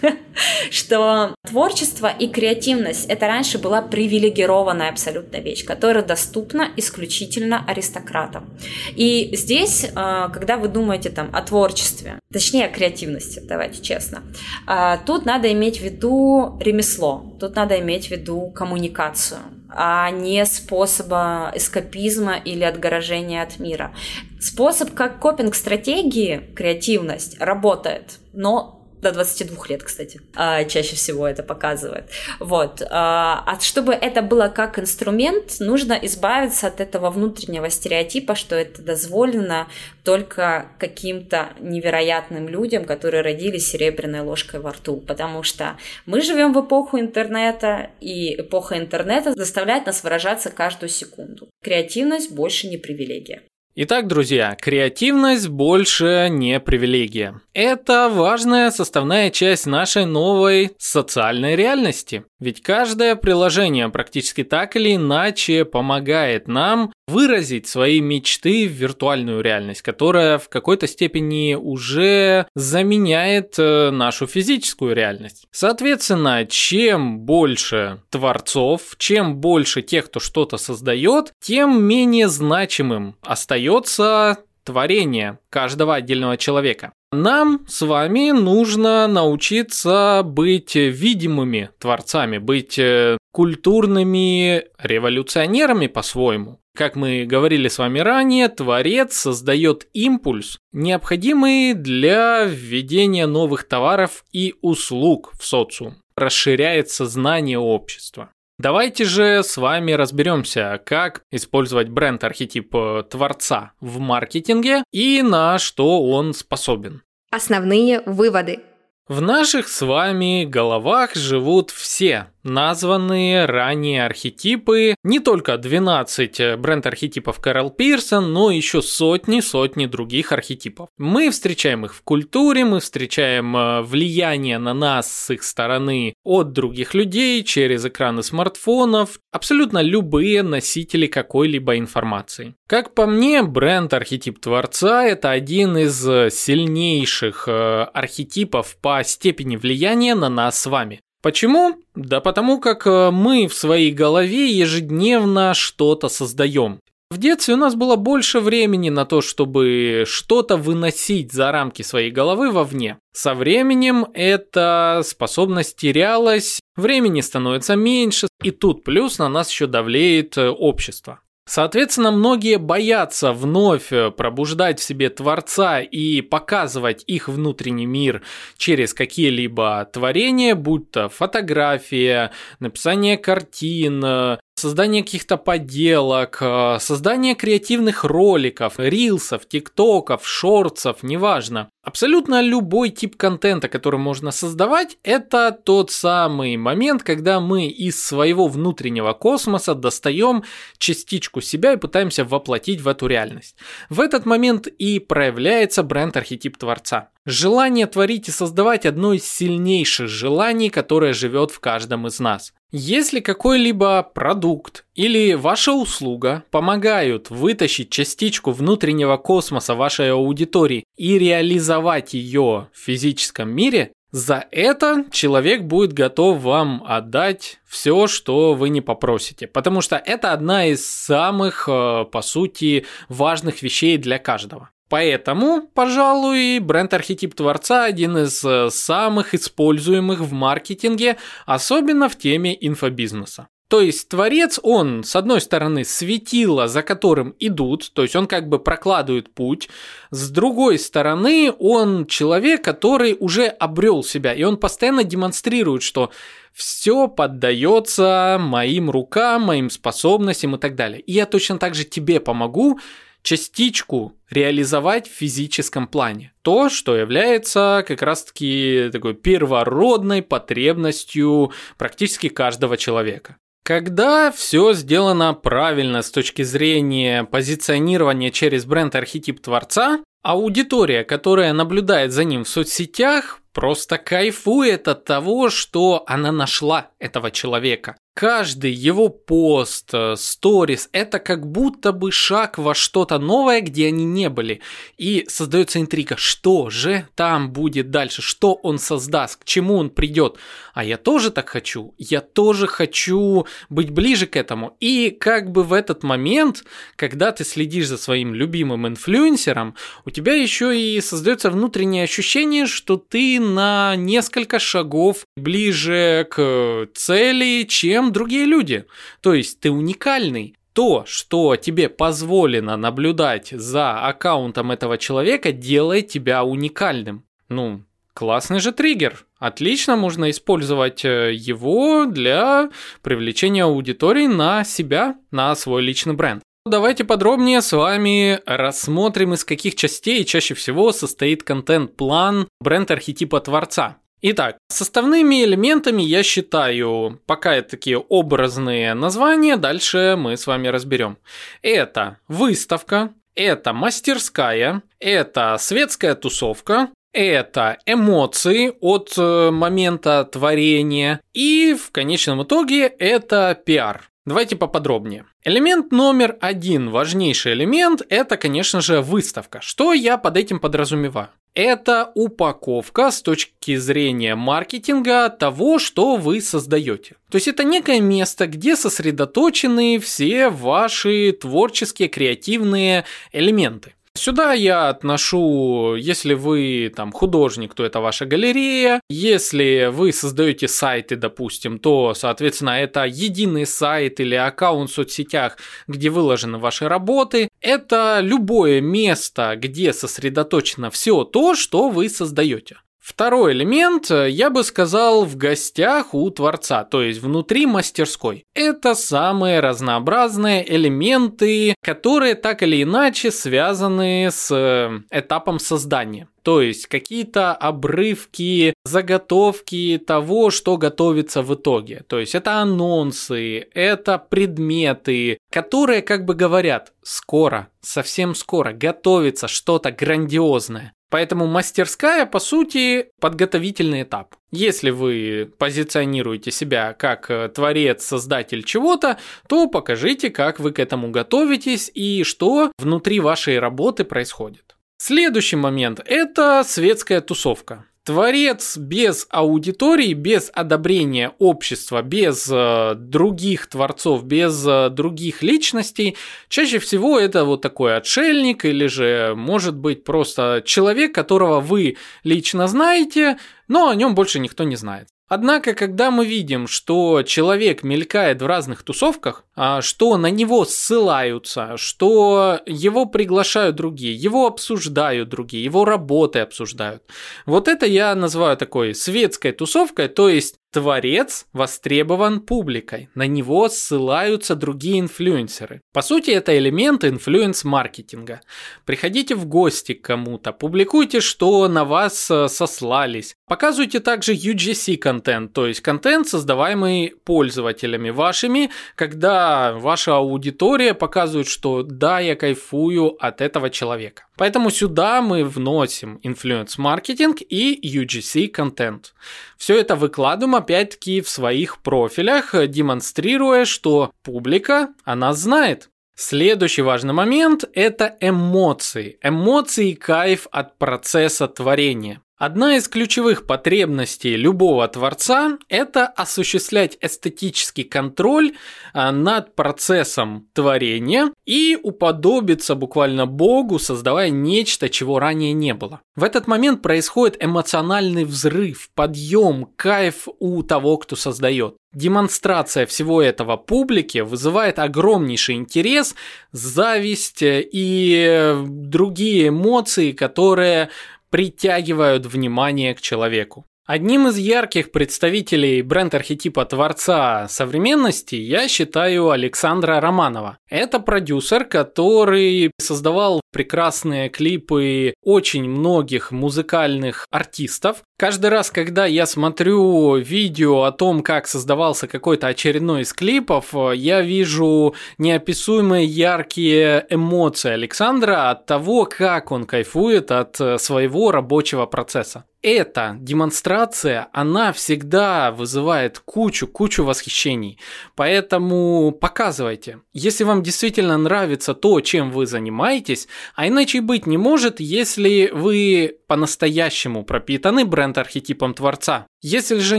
[SPEAKER 5] что творчество и креативность это раньше была привилегированная абсолютно вещь, которая доступна исключительно аристократам. И здесь, а, когда вы думаете там о творчестве, точнее о креативности, давайте честно, а, тут надо иметь в виду ремесло, тут надо иметь в виду коммуникацию а не способа эскапизма или отгорожения от мира. Способ как копинг-стратегии, креативность, работает, но до 22 лет, кстати, а, чаще всего это показывает. Вот. А, чтобы это было как инструмент, нужно избавиться от этого внутреннего стереотипа, что это дозволено только каким-то невероятным людям, которые родились серебряной ложкой во рту, потому что мы живем в эпоху интернета, и эпоха интернета заставляет нас выражаться каждую секунду. Креативность больше не привилегия.
[SPEAKER 1] Итак, друзья, креативность больше не привилегия. Это важная составная часть нашей новой социальной реальности. Ведь каждое приложение практически так или иначе помогает нам выразить свои мечты в виртуальную реальность, которая в какой-то степени уже заменяет э, нашу физическую реальность. Соответственно, чем больше творцов, чем больше тех, кто что-то создает, тем менее значимым остается остается творение каждого отдельного человека. Нам с вами нужно научиться быть видимыми творцами, быть э, культурными революционерами по-своему. Как мы говорили с вами ранее, творец создает импульс, необходимый для введения новых товаров и услуг в социум. Расширяет сознание общества. Давайте же с вами разберемся, как использовать бренд-архетип э, творца в маркетинге и на что он способен.
[SPEAKER 3] Основные выводы.
[SPEAKER 1] В наших с вами головах живут все названные ранее архетипы, не только 12 э, бренд-архетипов Кэрол Пирсон, но еще сотни-сотни других архетипов. Мы встречаем их в культуре, мы встречаем э, влияние на нас с их стороны от других людей через экраны смартфонов, абсолютно любые носители какой-либо информации. Как по мне, бренд-архетип Творца – это один из э, сильнейших архетипов по степени влияния на нас с вами. Почему? Да потому как э, мы в своей голове ежедневно что-то создаем. В детстве у нас было больше времени на то, чтобы что-то выносить за рамки своей головы вовне. Со временем эта способность терялась, времени становится меньше, и тут плюс на нас еще давлеет э, общество. Соответственно, многие боятся вновь э, пробуждать в себе Творца и показывать их внутренний мир через какие-либо творения, будь то фотография, написание картин, э, создание каких-то поделок, э, создание креативных роликов, рилсов, тиктоков, шортсов, неважно. Абсолютно любой тип контента, который можно создавать, это тот самый момент, когда мы из своего внутреннего космоса достаем частичку себя и пытаемся воплотить в эту реальность. В этот момент и проявляется бренд-архетип Творца. Желание творить и создавать одно из сильнейших желаний, которое живет в каждом из нас. Если какой-либо продукт или ваша услуга помогают вытащить частичку внутреннего космоса вашей аудитории и реализовать ее в физическом мире, за это человек будет готов вам отдать все, что вы не попросите, потому что это одна из самых, э, по сути, важных вещей для каждого. Поэтому, пожалуй, бренд-архетип творца один из э, самых используемых в маркетинге, особенно в теме инфобизнеса. То есть творец, он, с одной стороны, светило, за которым идут, то есть он как бы прокладывает путь, с другой стороны, он человек, который уже обрел себя, и он постоянно демонстрирует, что все поддается моим рукам, моим способностям и так далее. И я точно так же тебе помогу, частичку реализовать в физическом плане. То, что является как раз-таки такой первородной потребностью практически каждого человека. Когда все сделано правильно с точки зрения позиционирования через бренд-архетип творца, аудитория, которая наблюдает за ним в соцсетях, просто кайфует от того, что она нашла этого человека каждый его пост, э, сторис, это как будто бы шаг во что-то новое, где они не были. И создается интрига, что же там будет дальше, что он создаст, к чему он придет. А я тоже так хочу, я тоже хочу быть ближе к этому. И как бы в этот момент, когда ты следишь за своим любимым инфлюенсером, у тебя еще и создается внутреннее ощущение, что ты на несколько шагов ближе к цели, чем другие люди. То есть ты уникальный. То, что тебе позволено наблюдать за аккаунтом этого человека, делает тебя уникальным. Ну, классный же триггер. Отлично можно использовать э, его для привлечения аудитории на себя, на свой личный бренд. Давайте подробнее с вами рассмотрим, из каких частей чаще всего состоит контент-план бренд-архетипа творца. Итак, составными элементами я считаю, пока это такие образные названия, дальше мы с вами разберем. Это выставка, Это мастерская, это светская тусовка, это эмоции от э, момента творения и в конечном итоге это пиар. Давайте поподробнее. Элемент номер один, важнейший элемент, это, конечно же, выставка. Что я под этим подразумеваю? Это упаковка с точки зрения маркетинга того, что вы создаете. То есть это некое место, где сосредоточены все ваши творческие, креативные элементы. Сюда я отношу, если вы там художник, то это ваша галерея. Если вы создаете сайты, допустим, то, соответственно, это единый сайт или аккаунт в соцсетях, где выложены ваши работы. Это любое место, где сосредоточено все то, что вы создаете. Второй элемент, э, я бы сказал, в гостях у творца, то есть внутри мастерской. Это самые разнообразные элементы, которые так или иначе связаны с э, этапом создания. То есть какие-то обрывки, заготовки того, что готовится в итоге. То есть это анонсы, это предметы, которые как бы говорят, скоро, совсем скоро готовится что-то грандиозное. Поэтому мастерская, по сути, подготовительный этап. Если вы позиционируете себя как э, творец, создатель чего-то, то покажите, как вы к этому готовитесь и что внутри вашей работы происходит. Следующий момент – это светская тусовка. Творец без аудитории, без одобрения общества, без э, других творцов, без э, других личностей, чаще всего это вот такой отшельник или же может быть просто человек, которого вы лично знаете, но о нем больше никто не знает. Однако, когда мы видим, что человек мелькает в разных тусовках, что на него ссылаются, что его приглашают другие, его обсуждают другие, его работы обсуждают, вот это я называю такой светской тусовкой, то есть Творец востребован публикой, на него ссылаются другие инфлюенсеры. По сути, это элемент инфлюенс-маркетинга. Приходите в гости к кому-то, публикуйте, что на вас э, сослались. Показывайте также UGC-контент, то есть контент, создаваемый пользователями вашими, когда ваша аудитория показывает, что да, я кайфую от этого человека. Поэтому сюда мы вносим инфлюенс-маркетинг и UGC-контент. Все это выкладываем опять-таки в своих профилях, демонстрируя, что публика, она знает. Следующий важный момент – это эмоции. Эмоции и кайф от процесса творения. Одна из ключевых потребностей любого творца – это осуществлять эстетический контроль а, над процессом творения и уподобиться буквально Богу, создавая нечто, чего ранее не было. В этот момент происходит эмоциональный взрыв, подъем, кайф у того, кто создает. Демонстрация всего этого публике вызывает огромнейший интерес, зависть и другие эмоции, которые притягивают внимание к человеку. Одним из ярких представителей бренд-архетипа творца современности я считаю Александра Романова. Это продюсер, который создавал прекрасные клипы очень многих музыкальных артистов. Каждый раз, когда я смотрю видео о том, как создавался какой-то очередной из клипов, я вижу неописуемые яркие эмоции Александра от того, как он кайфует от своего рабочего процесса эта демонстрация, она всегда вызывает кучу-кучу восхищений. Поэтому показывайте. Если вам действительно нравится то, чем вы занимаетесь, а иначе быть не может, если вы по-настоящему пропитаны бренд-архетипом творца. Если же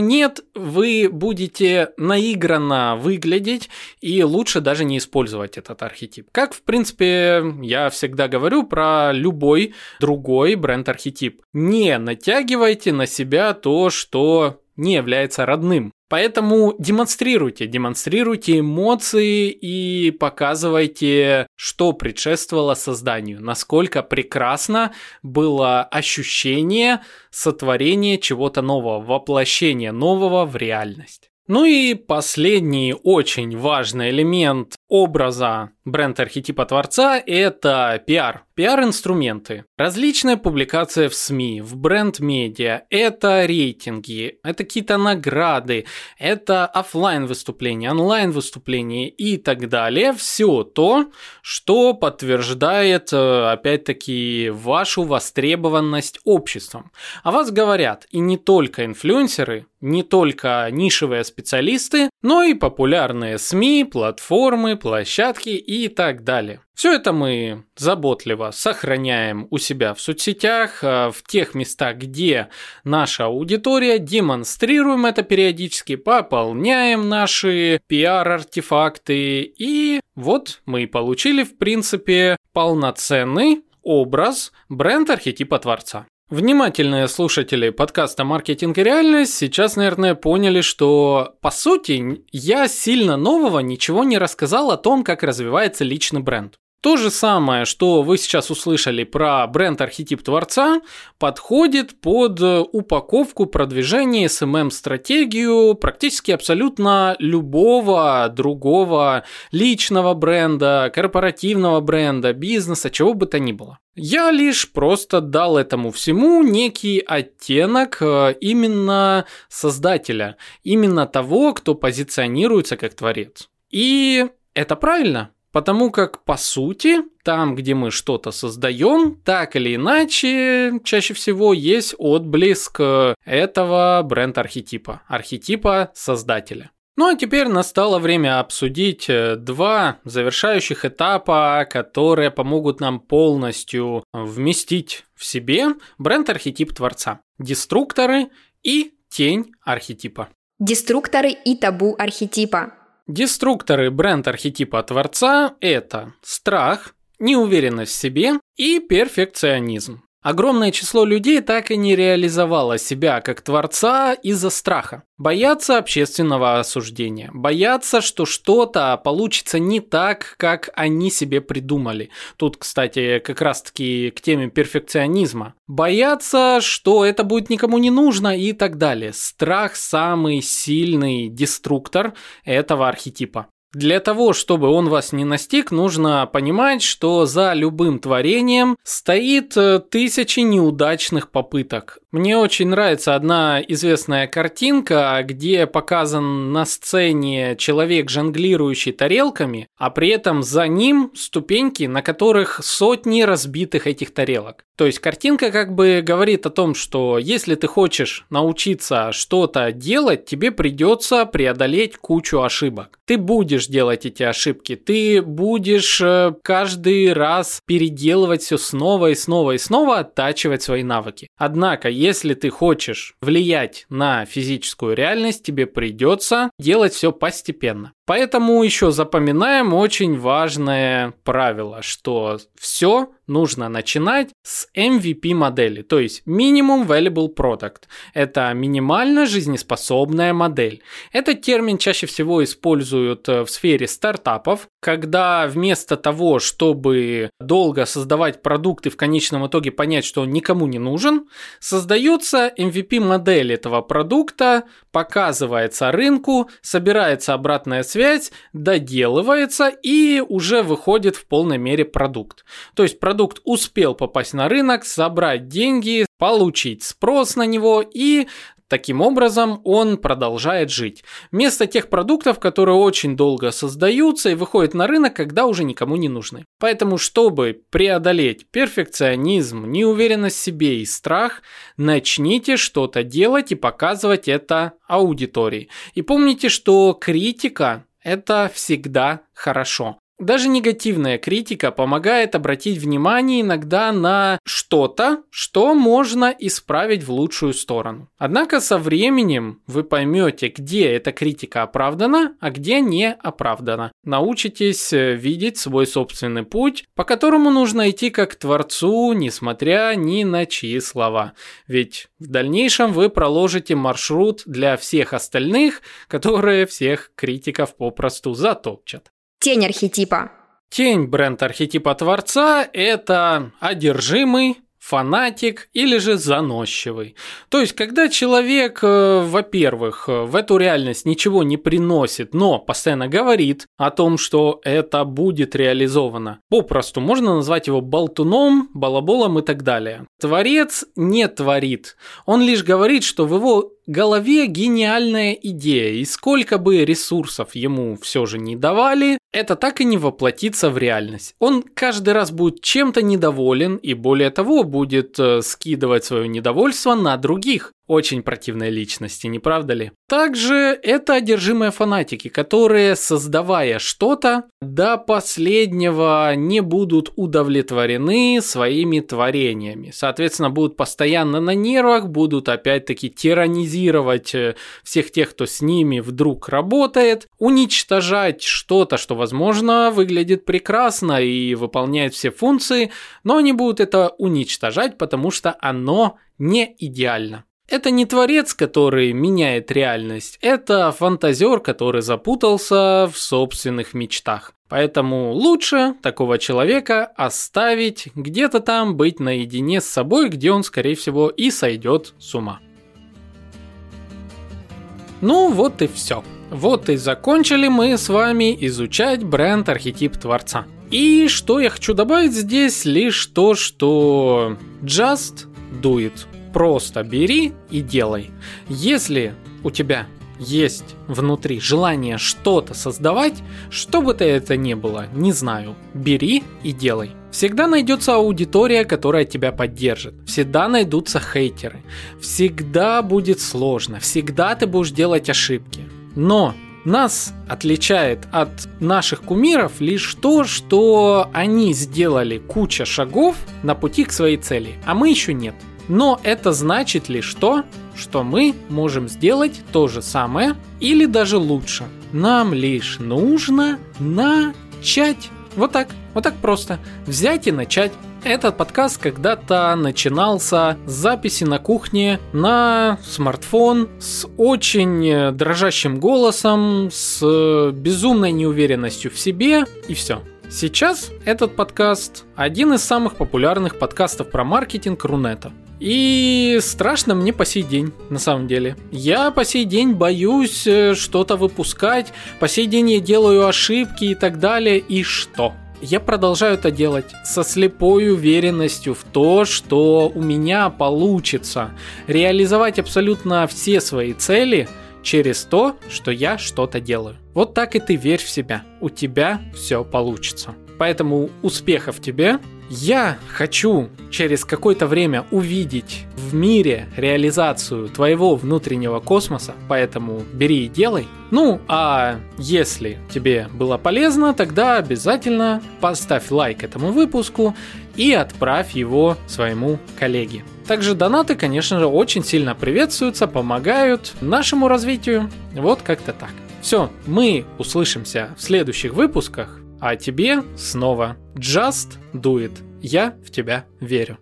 [SPEAKER 1] нет, вы будете наигранно выглядеть и лучше даже не использовать этот архетип. Как, в принципе, я всегда говорю про любой другой бренд-архетип. Не натягивайте на себя то, что не является родным. Поэтому демонстрируйте, демонстрируйте эмоции и показывайте, что предшествовало созданию, насколько прекрасно было ощущение сотворения чего-то нового, воплощения нового в реальность. Ну и последний очень важный элемент образа бренд архетипа Творца – это пиар, пиар-инструменты, различные публикации в СМИ, в бренд-медиа, это рейтинги, это какие-то награды, это офлайн выступления, онлайн выступления и так далее. Все то, что подтверждает, э, опять-таки, вашу востребованность обществом. О вас говорят и не только инфлюенсеры, не только нишевые специалисты, но и популярные СМИ, платформы, площадки и так далее. Все это мы заботливо сохраняем у себя в соцсетях, э, в тех местах, где наша аудитория, демонстрируем это периодически, пополняем наши пиар-артефакты, и вот мы и получили, в принципе, полноценный образ бренд архетипа Творца. Внимательные слушатели подкаста «Маркетинг и реальность» сейчас, наверное, поняли, что, по сути, я сильно нового ничего не рассказал о том, как развивается личный бренд. То же самое, что вы сейчас услышали про бренд-архетип Творца, подходит под упаковку продвижения SMM-стратегию практически абсолютно любого другого личного бренда, корпоративного бренда, бизнеса, чего бы то ни было. Я лишь просто дал этому всему некий оттенок э, именно создателя, именно того, кто позиционируется как творец. И это правильно, Потому как, по сути, там, где мы что-то создаем, так или иначе, чаще всего есть отблеск этого бренд-архетипа, архетипа создателя. Ну а теперь настало время обсудить э, два завершающих этапа, которые помогут нам полностью вместить в себе бренд-архетип творца. Деструкторы и тень архетипа.
[SPEAKER 3] Деструкторы и табу архетипа.
[SPEAKER 1] Деструкторы бренд-архетипа Творца – это страх, неуверенность в себе и перфекционизм. Огромное число людей так и не реализовало себя как творца из-за страха. Боятся общественного осуждения, боятся, что что-то получится не так, как они себе придумали. Тут, кстати, как раз-таки к теме перфекционизма. Боятся, что это будет никому не нужно и так далее. Страх самый сильный деструктор этого архетипа. Для того, чтобы он вас не настиг, нужно понимать, что за любым творением стоит э, тысячи неудачных попыток. Мне очень нравится одна известная картинка, где показан на сцене человек, жонглирующий тарелками, а при этом за ним ступеньки, на которых сотни разбитых этих тарелок. То есть картинка как бы говорит о том, что если ты хочешь научиться что-то делать, тебе придется преодолеть кучу ошибок. Ты будешь делать эти ошибки, ты будешь э, каждый раз переделывать все снова и снова и снова, оттачивать свои навыки. Однако, если ты хочешь влиять на физическую реальность, тебе придется делать все постепенно. Поэтому еще запоминаем очень важное правило, что все нужно начинать с MVP модели, то есть Minimum Valuable Product. Это минимально жизнеспособная модель. Этот термин чаще всего используют э, в сфере стартапов, когда вместо того, чтобы долго создавать продукты, в конечном итоге понять, что он никому не нужен, создается MVP модель этого продукта, показывается рынку, собирается обратная связь, связь, доделывается и уже выходит в полной мере продукт. То есть продукт успел попасть на рынок, собрать деньги, получить спрос на него и Таким образом, он продолжает жить. Вместо тех продуктов, которые очень долго создаются и выходят на рынок, когда уже никому не нужны. Поэтому, чтобы преодолеть перфекционизм, неуверенность в себе и страх, начните что-то делать и показывать это аудитории. И помните, что критика это всегда хорошо. Даже негативная критика помогает обратить внимание иногда на что-то, что можно исправить в лучшую сторону. Однако со временем вы поймете, где эта критика оправдана, а где не оправдана. Научитесь э, видеть свой собственный путь, по которому нужно идти как творцу, несмотря ни на чьи слова. Ведь в дальнейшем вы проложите маршрут для всех остальных, которые всех критиков попросту затопчат.
[SPEAKER 3] Тень архетипа.
[SPEAKER 1] Тень бренд архетипа Творца – это одержимый, фанатик или же заносчивый. То есть, когда человек, э, во-первых, э, в эту реальность ничего не приносит, но постоянно говорит о том, что это будет реализовано, попросту можно назвать его болтуном, балаболом и так далее. Творец не творит, он лишь говорит, что в его голове гениальная идея, и сколько бы ресурсов ему все же не давали, это так и не воплотится в реальность. Он каждый раз будет чем-то недоволен и более того будет э, скидывать свое недовольство на других очень противной личности, не правда ли? Также это одержимые фанатики, которые, создавая что-то, до последнего не будут удовлетворены своими творениями. Соответственно, будут постоянно на нервах, будут опять-таки тиранизировать э, всех тех, кто с ними вдруг работает, уничтожать что-то, что, возможно, выглядит прекрасно и выполняет все функции, но они будут это уничтожать, потому что оно не идеально. Это не творец, который меняет реальность, это фантазер, который запутался в собственных мечтах. Поэтому лучше такого человека оставить где-то там, быть наедине с собой, где он, скорее всего, и сойдет с ума. Ну вот и все. Вот и закончили мы с вами изучать бренд архетип Творца. И что я хочу добавить здесь, лишь то, что just do it. Просто бери и делай. Если у тебя есть внутри желание что-то создавать, что бы то это ни было, не знаю, бери и делай. Всегда найдется аудитория, которая тебя поддержит. Всегда найдутся хейтеры. Всегда будет сложно. Всегда ты будешь делать ошибки. Но нас отличает от наших кумиров лишь то, что они сделали куча шагов на пути к своей цели, а мы еще нет. Но это значит лишь то, что мы можем сделать то же самое или даже лучше. Нам лишь нужно начать. Вот так, вот так просто. Взять и начать. Этот подкаст когда-то начинался с записи на кухне на смартфон с очень дрожащим голосом, с безумной неуверенностью в себе и все. Сейчас этот подкаст один из самых популярных подкастов про маркетинг Рунета. И страшно мне по сей день, на самом деле. Я по сей день боюсь э, что-то выпускать, по сей день я делаю ошибки и так далее. И что? Я продолжаю это делать со слепой уверенностью в то, что у меня получится реализовать абсолютно все свои цели через то, что я что-то делаю. Вот так и ты верь в себя. У тебя все получится. Поэтому успехов тебе, я хочу через какое-то время увидеть в мире реализацию твоего внутреннего космоса, поэтому бери и делай. Ну, а если тебе было полезно, тогда обязательно поставь лайк этому выпуску и отправь его своему коллеге. Также донаты, конечно же, очень сильно приветствуются, помогают нашему развитию. Вот как-то так. Все, мы услышимся в следующих выпусках. А тебе снова Just Do It. Я в тебя верю.